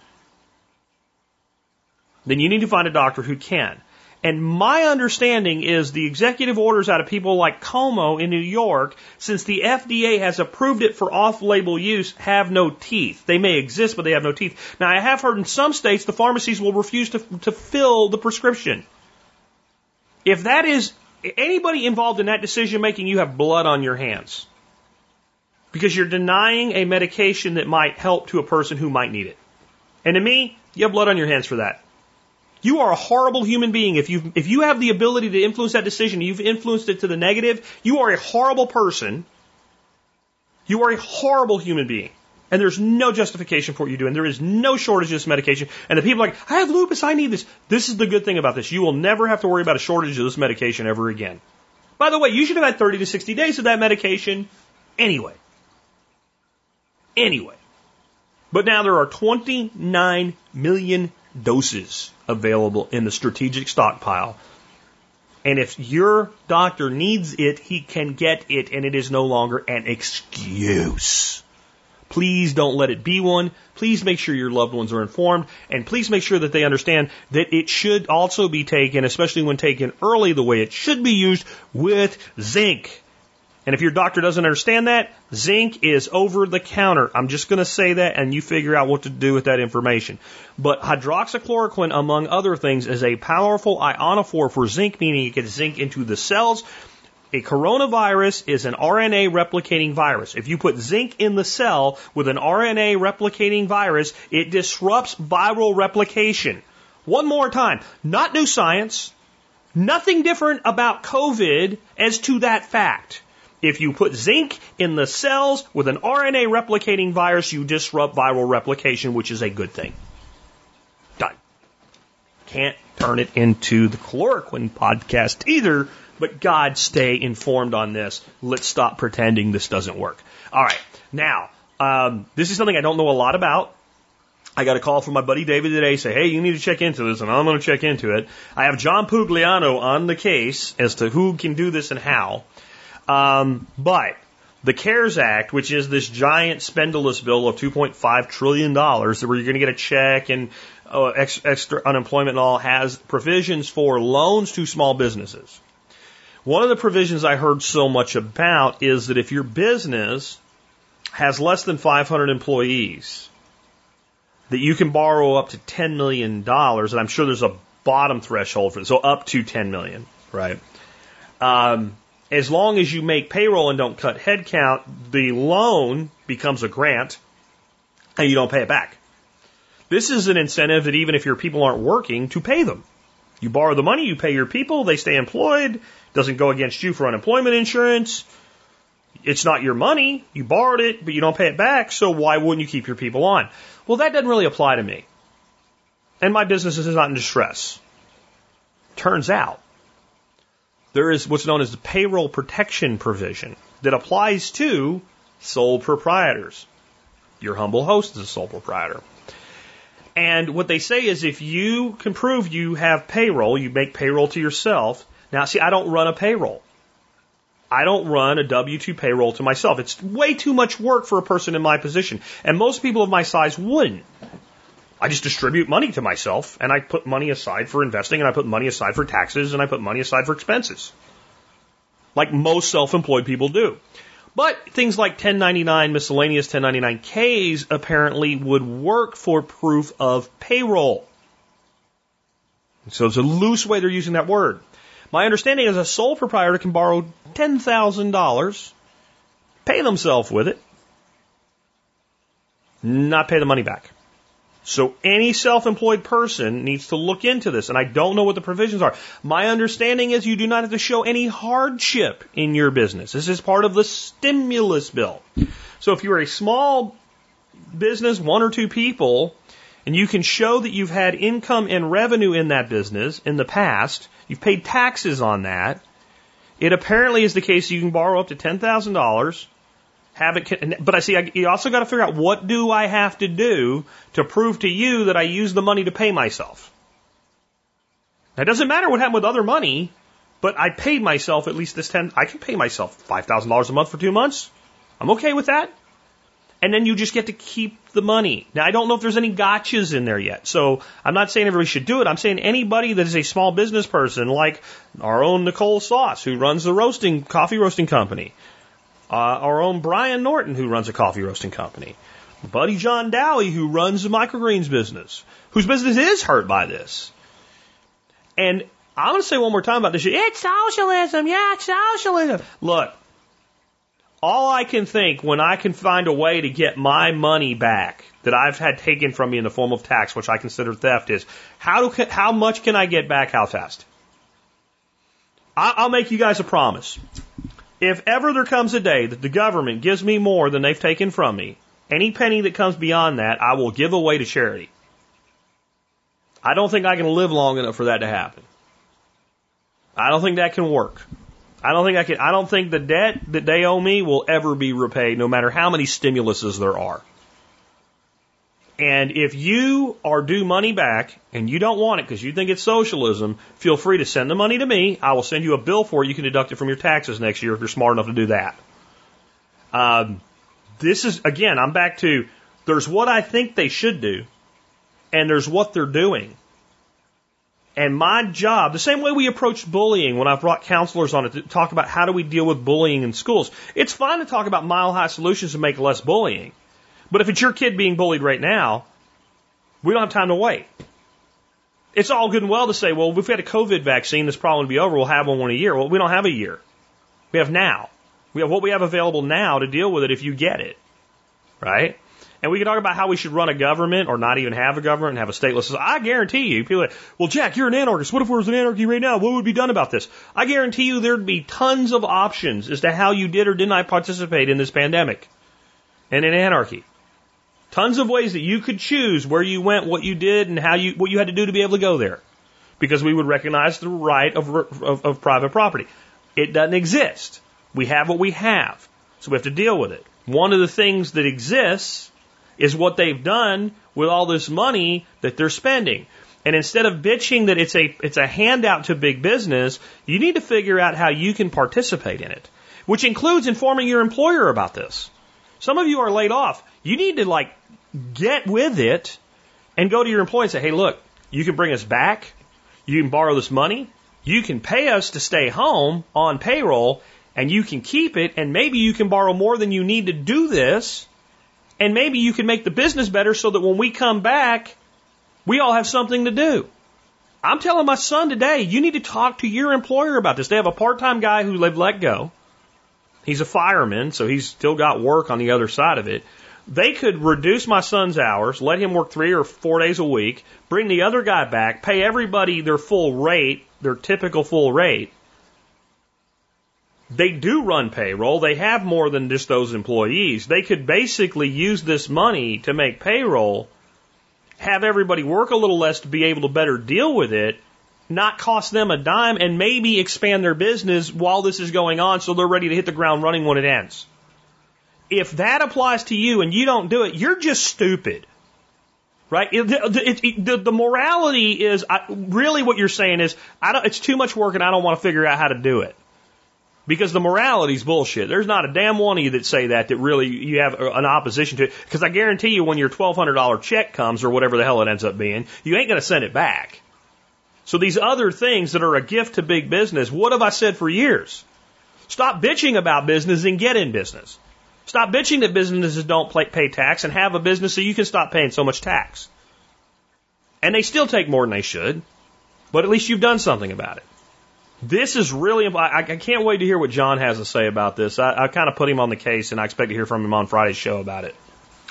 then you need to find a doctor who can. And my understanding is the executive orders out of people like Cuomo in New York, since the FDA has approved it for off-label use, have no teeth. They may exist, but they have no teeth. Now, I have heard in some states the pharmacies will refuse to, to fill the prescription. If that is anybody involved in that decision making, you have blood on your hands. Because you're denying a medication that might help to a person who might need it. And to me, you have blood on your hands for that. You are a horrible human being. If you if you have the ability to influence that decision, you've influenced it to the negative, you are a horrible person. You are a horrible human being. And there's no justification for what you do. And there is no shortage of this medication. And the people are like, I have lupus, I need this. This is the good thing about this. You will never have to worry about a shortage of this medication ever again. By the way, you should have had 30 to 60 days of that medication anyway. Anyway. But now there are 29 million doses available in the strategic stockpile. And if your doctor needs it, he can get it, and it is no longer an excuse. Please don't let it be one. Please make sure your loved ones are informed and please make sure that they understand that it should also be taken, especially when taken early the way it should be used with zinc. And if your doctor doesn't understand that, zinc is over the counter. I'm just going to say that and you figure out what to do with that information. But hydroxychloroquine, among other things, is a powerful ionophore for zinc, meaning it gets zinc into the cells. A coronavirus is an RNA replicating virus. If you put zinc in the cell with an RNA replicating virus, it disrupts viral replication. One more time, not new science, nothing different about COVID as to that fact. If you put zinc in the cells with an RNA replicating virus, you disrupt viral replication, which is a good thing. Done. Can't turn it into the chloroquine podcast either, but God, stay informed on this. Let's stop pretending this doesn't work. All right. Now, um, this is something I don't know a lot about. I got a call from my buddy David today, say, hey, you need to check into this, and I'm going to check into it. I have John Pugliano on the case as to who can do this and how. Um, but the CARES Act, which is this giant spendulous bill of $2.5 trillion, where you're going to get a check and uh, extra unemployment and all, has provisions for loans to small businesses. One of the provisions I heard so much about is that if your business has less than 500 employees, that you can borrow up to $10 million, and I'm sure there's a bottom threshold for it, so up to 10 million, right? Um, as long as you make payroll and don't cut headcount, the loan becomes a grant and you don't pay it back. This is an incentive that even if your people aren't working, to pay them. You borrow the money, you pay your people, they stay employed, doesn't go against you for unemployment insurance. It's not your money, you borrowed it, but you don't pay it back, so why wouldn't you keep your people on? Well, that doesn't really apply to me. And my business is not in distress. Turns out, there is what's known as the payroll protection provision that applies to sole proprietors. Your humble host is a sole proprietor. And what they say is if you can prove you have payroll, you make payroll to yourself. Now, see, I don't run a payroll. I don't run a W 2 payroll to myself. It's way too much work for a person in my position. And most people of my size wouldn't. I just distribute money to myself and I put money aside for investing and I put money aside for taxes and I put money aside for expenses. Like most self-employed people do. But things like 1099 miscellaneous 1099Ks apparently would work for proof of payroll. So it's a loose way they're using that word. My understanding is a sole proprietor can borrow $10,000, pay themselves with it, not pay the money back. So any self-employed person needs to look into this, and I don't know what the provisions are. My understanding is you do not have to show any hardship in your business. This is part of the stimulus bill. So if you're a small business, one or two people, and you can show that you've had income and revenue in that business in the past, you've paid taxes on that, it apparently is the case you can borrow up to $10,000 have it, but I see, I, you also got to figure out what do I have to do to prove to you that I use the money to pay myself. Now, it doesn't matter what happened with other money, but I paid myself at least this 10, I can pay myself $5,000 a month for two months. I'm okay with that. And then you just get to keep the money. Now, I don't know if there's any gotchas in there yet. So I'm not saying everybody should do it. I'm saying anybody that is a small business person, like our own Nicole Sauce, who runs the roasting, coffee roasting company, uh, our own Brian Norton, who runs a coffee roasting company. Buddy John Dowie, who runs a microgreens business, whose business is hurt by this. And I'm going to say one more time about this. It's socialism. Yeah, it's socialism. Look, all I can think when I can find a way to get my money back that I've had taken from me in the form of tax, which I consider theft, is how do, how much can I get back? How fast? I'll make you guys a promise. If ever there comes a day that the government gives me more than they've taken from me, any penny that comes beyond that, I will give away to charity. I don't think I can live long enough for that to happen. I don't think that can work. I don't think I can, I don't think the debt that they owe me will ever be repaid, no matter how many stimuluses there are. And if you are due money back and you don't want it because you think it's socialism, feel free to send the money to me. I will send you a bill for it. You can deduct it from your taxes next year if you're smart enough to do that. Um, this is, again, I'm back to there's what I think they should do, and there's what they're doing. And my job, the same way we approach bullying when I've brought counselors on it to talk about how do we deal with bullying in schools. It's fine to talk about mile high solutions to make less bullying. But if it's your kid being bullied right now, we don't have time to wait. It's all good and well to say, well, if we had a COVID vaccine, this problem would be over. We'll have one in a year. Well, we don't have a year. We have now. We have what we have available now to deal with it if you get it. Right? And we can talk about how we should run a government or not even have a government and have a stateless society. I guarantee you, people are like, well, Jack, you're an anarchist. What if there was an anarchy right now? What would be done about this? I guarantee you there'd be tons of options as to how you did or did not participate in this pandemic and in anarchy. Tons of ways that you could choose where you went, what you did, and how you, what you had to do to be able to go there. Because we would recognize the right of, of, of private property. It doesn't exist. We have what we have. So we have to deal with it. One of the things that exists is what they've done with all this money that they're spending. And instead of bitching that it's a it's a handout to big business, you need to figure out how you can participate in it, which includes informing your employer about this. Some of you are laid off. You need to like get with it and go to your employer and say, "Hey, look, you can bring us back. You can borrow this money. You can pay us to stay home on payroll and you can keep it and maybe you can borrow more than you need to do this." And maybe you can make the business better so that when we come back, we all have something to do. I'm telling my son today, you need to talk to your employer about this. They have a part-time guy who they've let go. He's a fireman, so he's still got work on the other side of it. They could reduce my son's hours, let him work three or four days a week, bring the other guy back, pay everybody their full rate, their typical full rate, they do run payroll. They have more than just those employees. They could basically use this money to make payroll, have everybody work a little less to be able to better deal with it, not cost them a dime, and maybe expand their business while this is going on so they're ready to hit the ground running when it ends. If that applies to you and you don't do it, you're just stupid. Right? It, it, it, the, the, morality is I, really what you're saying is I don't, it's too much work and I don't want to figure out how to do it. Because the morality's bullshit. There's not a damn one of you that say that that really you have an opposition to it. Because I guarantee you, when your $1,200 check comes or whatever the hell it ends up being, you ain't going to send it back. So these other things that are a gift to big business, what have I said for years? Stop bitching about business and get in business. Stop bitching that businesses don't pay tax and have a business so you can stop paying so much tax. And they still take more than they should, but at least you've done something about it. This is really, I, I can't wait to hear what John has to say about this. I, I kind of put him on the case and I expect to hear from him on Friday's show about it.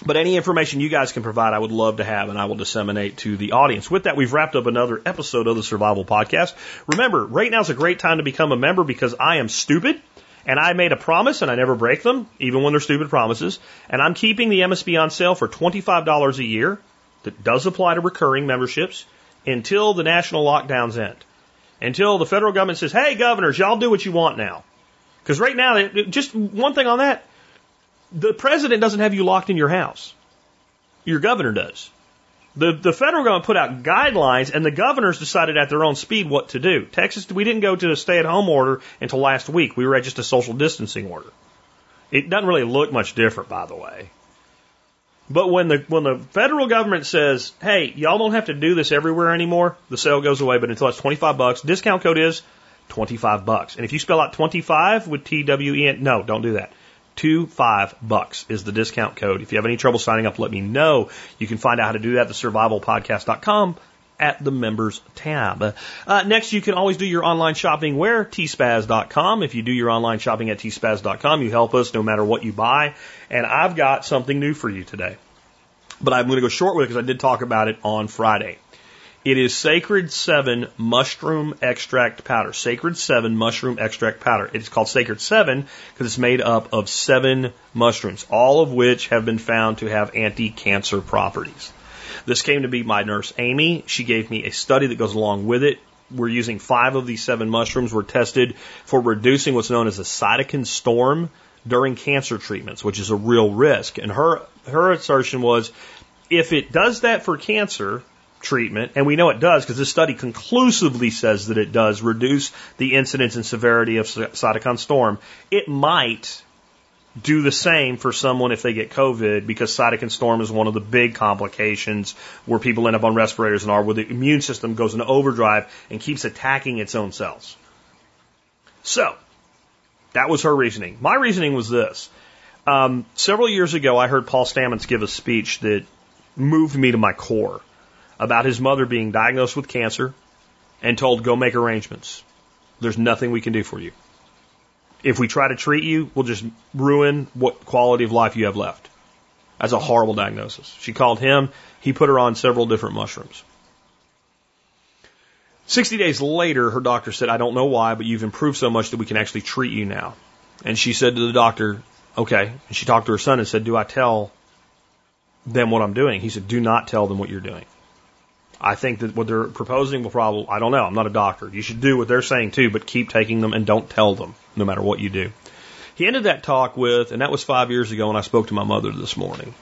But any information you guys can provide, I would love to have, and I will disseminate to the audience. With that, we've wrapped up another episode of the Survival Podcast. Remember, right now is a great time to become a member because I am stupid, and I made a promise, and I never break them, even when they're stupid promises. And I'm keeping the MSB on sale for $25 a year. That does apply to recurring memberships until the national lockdowns end until the federal government says, hey, governors, y'all do what you want now. Because right now, just one thing on that, the president doesn't have you locked in your house. Your governor does. The, the federal government put out guidelines and the governors decided at their own speed what to do. Texas, we didn't go to a stay at home order until last week. We were at just a social distancing order. It doesn't really look much different, by the way. But when the when the federal government says, "Hey, y'all don't have to do this everywhere anymore," the sale goes away. But until it's twenty five bucks, discount code is twenty five bucks. And if you spell out twenty five with T W E N, no, don't do that. Two five bucks is the discount code. If you have any trouble signing up, let me know. You can find out how to do that at the survivalpodcast.com at the members tab. Uh, next, you can always do your online shopping where? tspaz.com. If you do your online shopping at tspaz.com, you help us no matter what you buy. And I've got something new for you today. But I'm going to go short with it because I did talk about it on Friday. It is Sacred 7 Mushroom Extract Powder. Sacred 7 Mushroom Extract Powder. It is called Sacred 7 because it's made up of seven mushrooms, all of which have been found to have anti-cancer properties. This came to be my nurse Amy. She gave me a study that goes along with it. We're using five of these seven mushrooms were tested for reducing what's known as a cytokine storm during cancer treatments, which is a real risk. And her her assertion was if it does that for cancer treatment, and we know it does because this study conclusively says that it does reduce the incidence and severity of cytokine storm, it might do the same for someone if they get COVID because cytokine storm is one of the big complications where people end up on respirators and are where the immune system goes into overdrive and keeps attacking its own cells. So, that was her reasoning. My reasoning was this. Um, several years ago, I heard Paul Stamets give a speech that moved me to my core about his mother being diagnosed with cancer and told, go make arrangements. There's nothing we can do for you. If we try to treat you, we'll just ruin what quality of life you have left. That's a horrible diagnosis. She called him. He put her on several different mushrooms. 60 days later, her doctor said, I don't know why, but you've improved so much that we can actually treat you now. And she said to the doctor, okay. And she talked to her son and said, do I tell them what I'm doing? He said, do not tell them what you're doing. I think that what they're proposing will probably, I don't know, I'm not a doctor. You should do what they're saying too, but keep taking them and don't tell them, no matter what you do. He ended that talk with, and that was five years ago when I spoke to my mother this morning.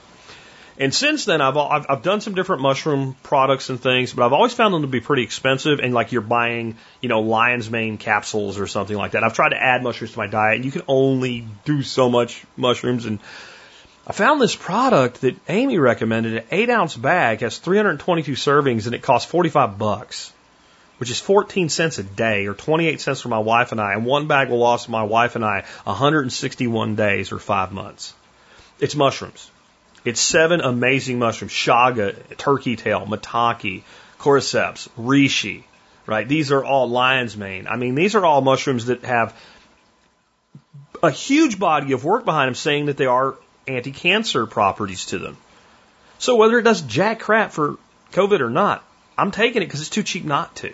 And since then, I've, I've, I've done some different mushroom products and things, but I've always found them to be pretty expensive. And like you're buying, you know, lion's mane capsules or something like that. I've tried to add mushrooms to my diet, and you can only do so much mushrooms. And I found this product that Amy recommended. An eight ounce bag has 322 servings and it costs 45 bucks, which is 14 cents a day or 28 cents for my wife and I. And one bag will last my wife and I 161 days or five months. It's mushrooms. It's seven amazing mushrooms. chaga, turkey tail, maitake, cordyceps, reishi, right? These are all lion's mane. I mean, these are all mushrooms that have a huge body of work behind them saying that they are anti-cancer properties to them. So whether it does jack crap for COVID or not, I'm taking it because it's too cheap not to.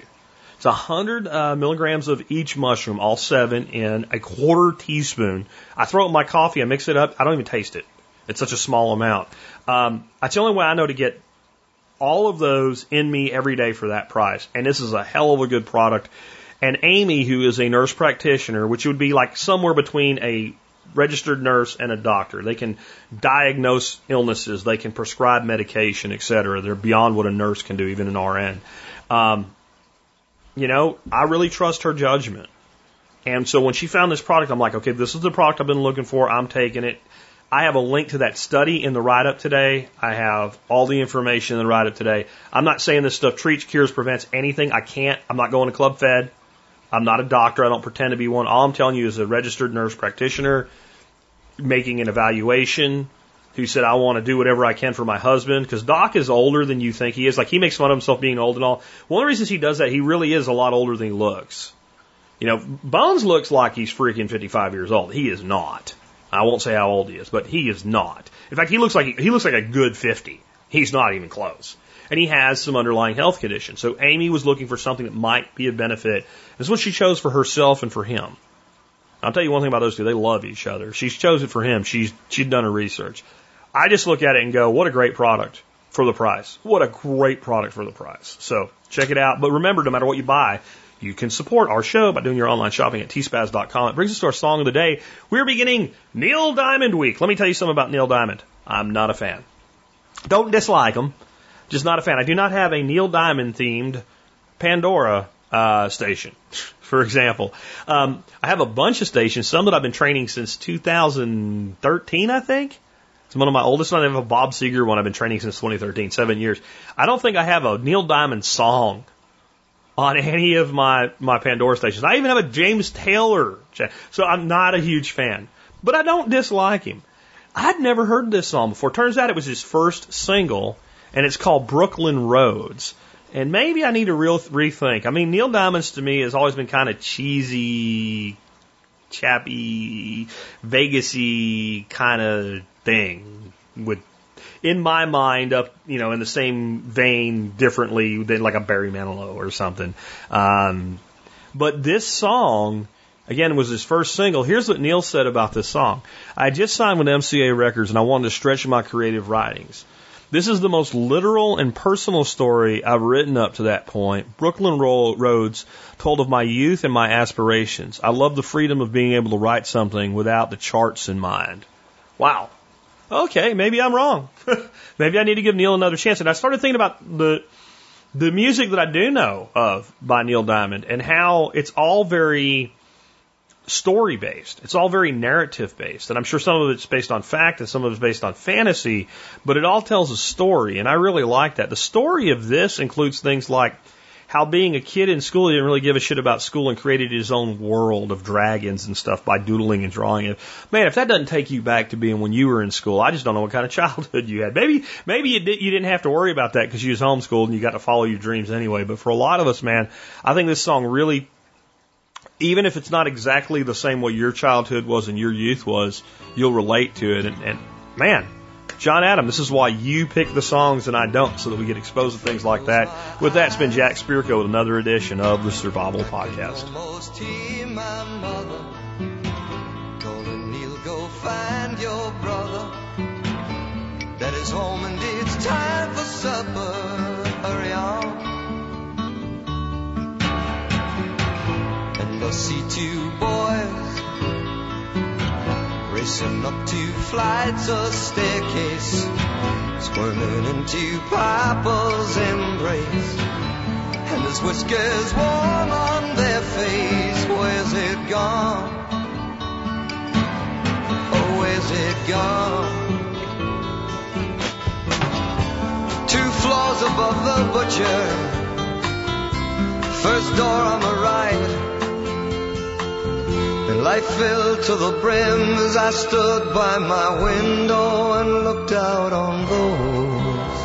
It's 100 uh, milligrams of each mushroom, all seven, in a quarter teaspoon. I throw it in my coffee, I mix it up, I don't even taste it. It's such a small amount. Um, that's the only way I know to get all of those in me every day for that price. And this is a hell of a good product. And Amy, who is a nurse practitioner, which would be like somewhere between a registered nurse and a doctor. They can diagnose illnesses, they can prescribe medication, et cetera. They're beyond what a nurse can do, even an RN. Um, you know, I really trust her judgment. And so when she found this product, I'm like, okay, this is the product I've been looking for. I'm taking it. I have a link to that study in the write up today. I have all the information in the write up today. I'm not saying this stuff treats, cures, prevents anything. I can't. I'm not going to Club Fed. I'm not a doctor. I don't pretend to be one. All I'm telling you is a registered nurse practitioner making an evaluation who said, I want to do whatever I can for my husband. Because Doc is older than you think he is. Like, he makes fun of himself being old and all. One of the reasons he does that, he really is a lot older than he looks. You know, Bones looks like he's freaking 55 years old. He is not. I won't say how old he is, but he is not. In fact, he looks like he looks like a good 50. He's not even close. And he has some underlying health conditions. So Amy was looking for something that might be a benefit. This is what she chose for herself and for him. I'll tell you one thing about those two. They love each other. She's chosen for him. She's, she's done her research. I just look at it and go, what a great product for the price. What a great product for the price. So check it out. But remember, no matter what you buy, you can support our show by doing your online shopping at tspaz.com. It brings us to our song of the day. We're beginning Neil Diamond Week. Let me tell you something about Neil Diamond. I'm not a fan. Don't dislike him. Just not a fan. I do not have a Neil Diamond themed Pandora uh, station, for example. Um, I have a bunch of stations, some that I've been training since 2013, I think. It's one of my oldest ones. I have a Bob Seger one I've been training since 2013, seven years. I don't think I have a Neil Diamond song on any of my, my Pandora stations. I even have a James Taylor. So I'm not a huge fan, but I don't dislike him. I'd never heard this song before. Turns out it was his first single and it's called Brooklyn Roads. And maybe I need to real rethink. I mean, Neil Diamond's to me has always been kind of cheesy, chappy, Vegasy kind of thing. With, in my mind, up you know, in the same vein, differently than like a Barry Manilow or something. Um, but this song, again, was his first single. Here's what Neil said about this song: I just signed with MCA Records, and I wanted to stretch my creative writings. This is the most literal and personal story I've written up to that point. Brooklyn Roads told of my youth and my aspirations. I love the freedom of being able to write something without the charts in mind. Wow. Okay, maybe I'm wrong. maybe I need to give Neil another chance. And I started thinking about the the music that I do know of by Neil Diamond and how it's all very story based. It's all very narrative based. And I'm sure some of it's based on fact and some of it's based on fantasy, but it all tells a story. And I really like that. The story of this includes things like how being a kid in school, he didn't really give a shit about school and created his own world of dragons and stuff by doodling and drawing it. Man, if that doesn't take you back to being when you were in school, I just don't know what kind of childhood you had. Maybe, maybe you, did, you didn't have to worry about that because you was homeschooled and you got to follow your dreams anyway. But for a lot of us, man, I think this song really even if it's not exactly the same way your childhood was and your youth was, you'll relate to it. And, and man, John Adam, this is why you pick the songs and I don't, so that we get exposed to things like that. With that, it's been Jack Spirko with another edition of the Survival Podcast. That is home and it's time for supper. Hurry on. See two boys racing up two flights of staircase, squirming into Papa's embrace. And his whiskers warm on their face, where's it gone? Oh, where's it gone? Two floors above the butcher, first door on the right. And life filled to the brim as I stood by my window and looked out on those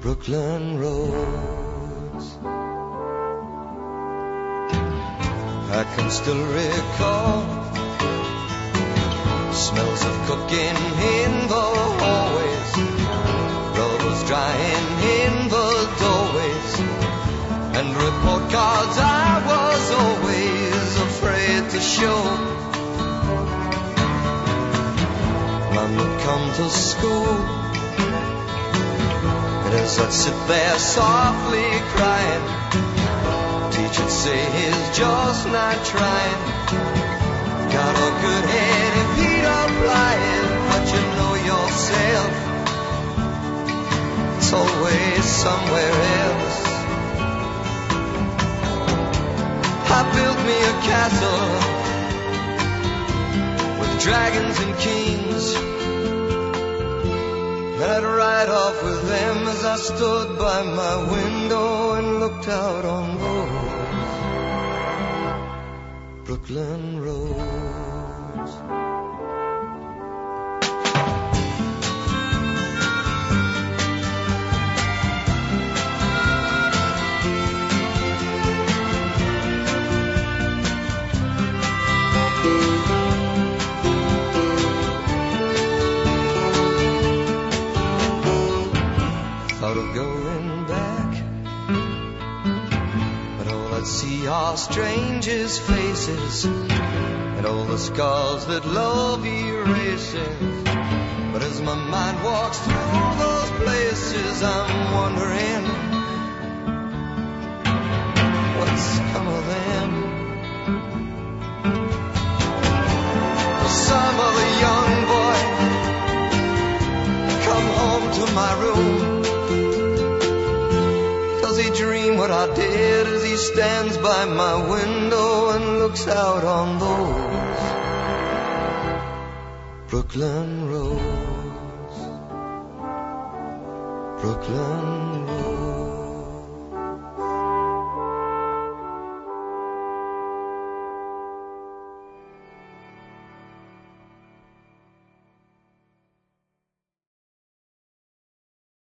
Brooklyn roads. I can still recall smells of cooking in the hallways, rollers drying in the doorways, and report cards I was always Mom would come to school, and as I'd sit there softly crying, teacher'd say he's just not trying. Got a good head if he don't lying, but you know yourself, it's always somewhere else. I built me a castle with dragons and kings. And I'd ride off with them as I stood by my window and looked out on Brooklyn roads. Are strangers' faces and all the scars that love erases. But as my mind walks through those places, I'm wondering what's come of them. Some other young boy come home to my room. What I did as he stands by my window and looks out on those Brooklyn roads? Brooklyn roads.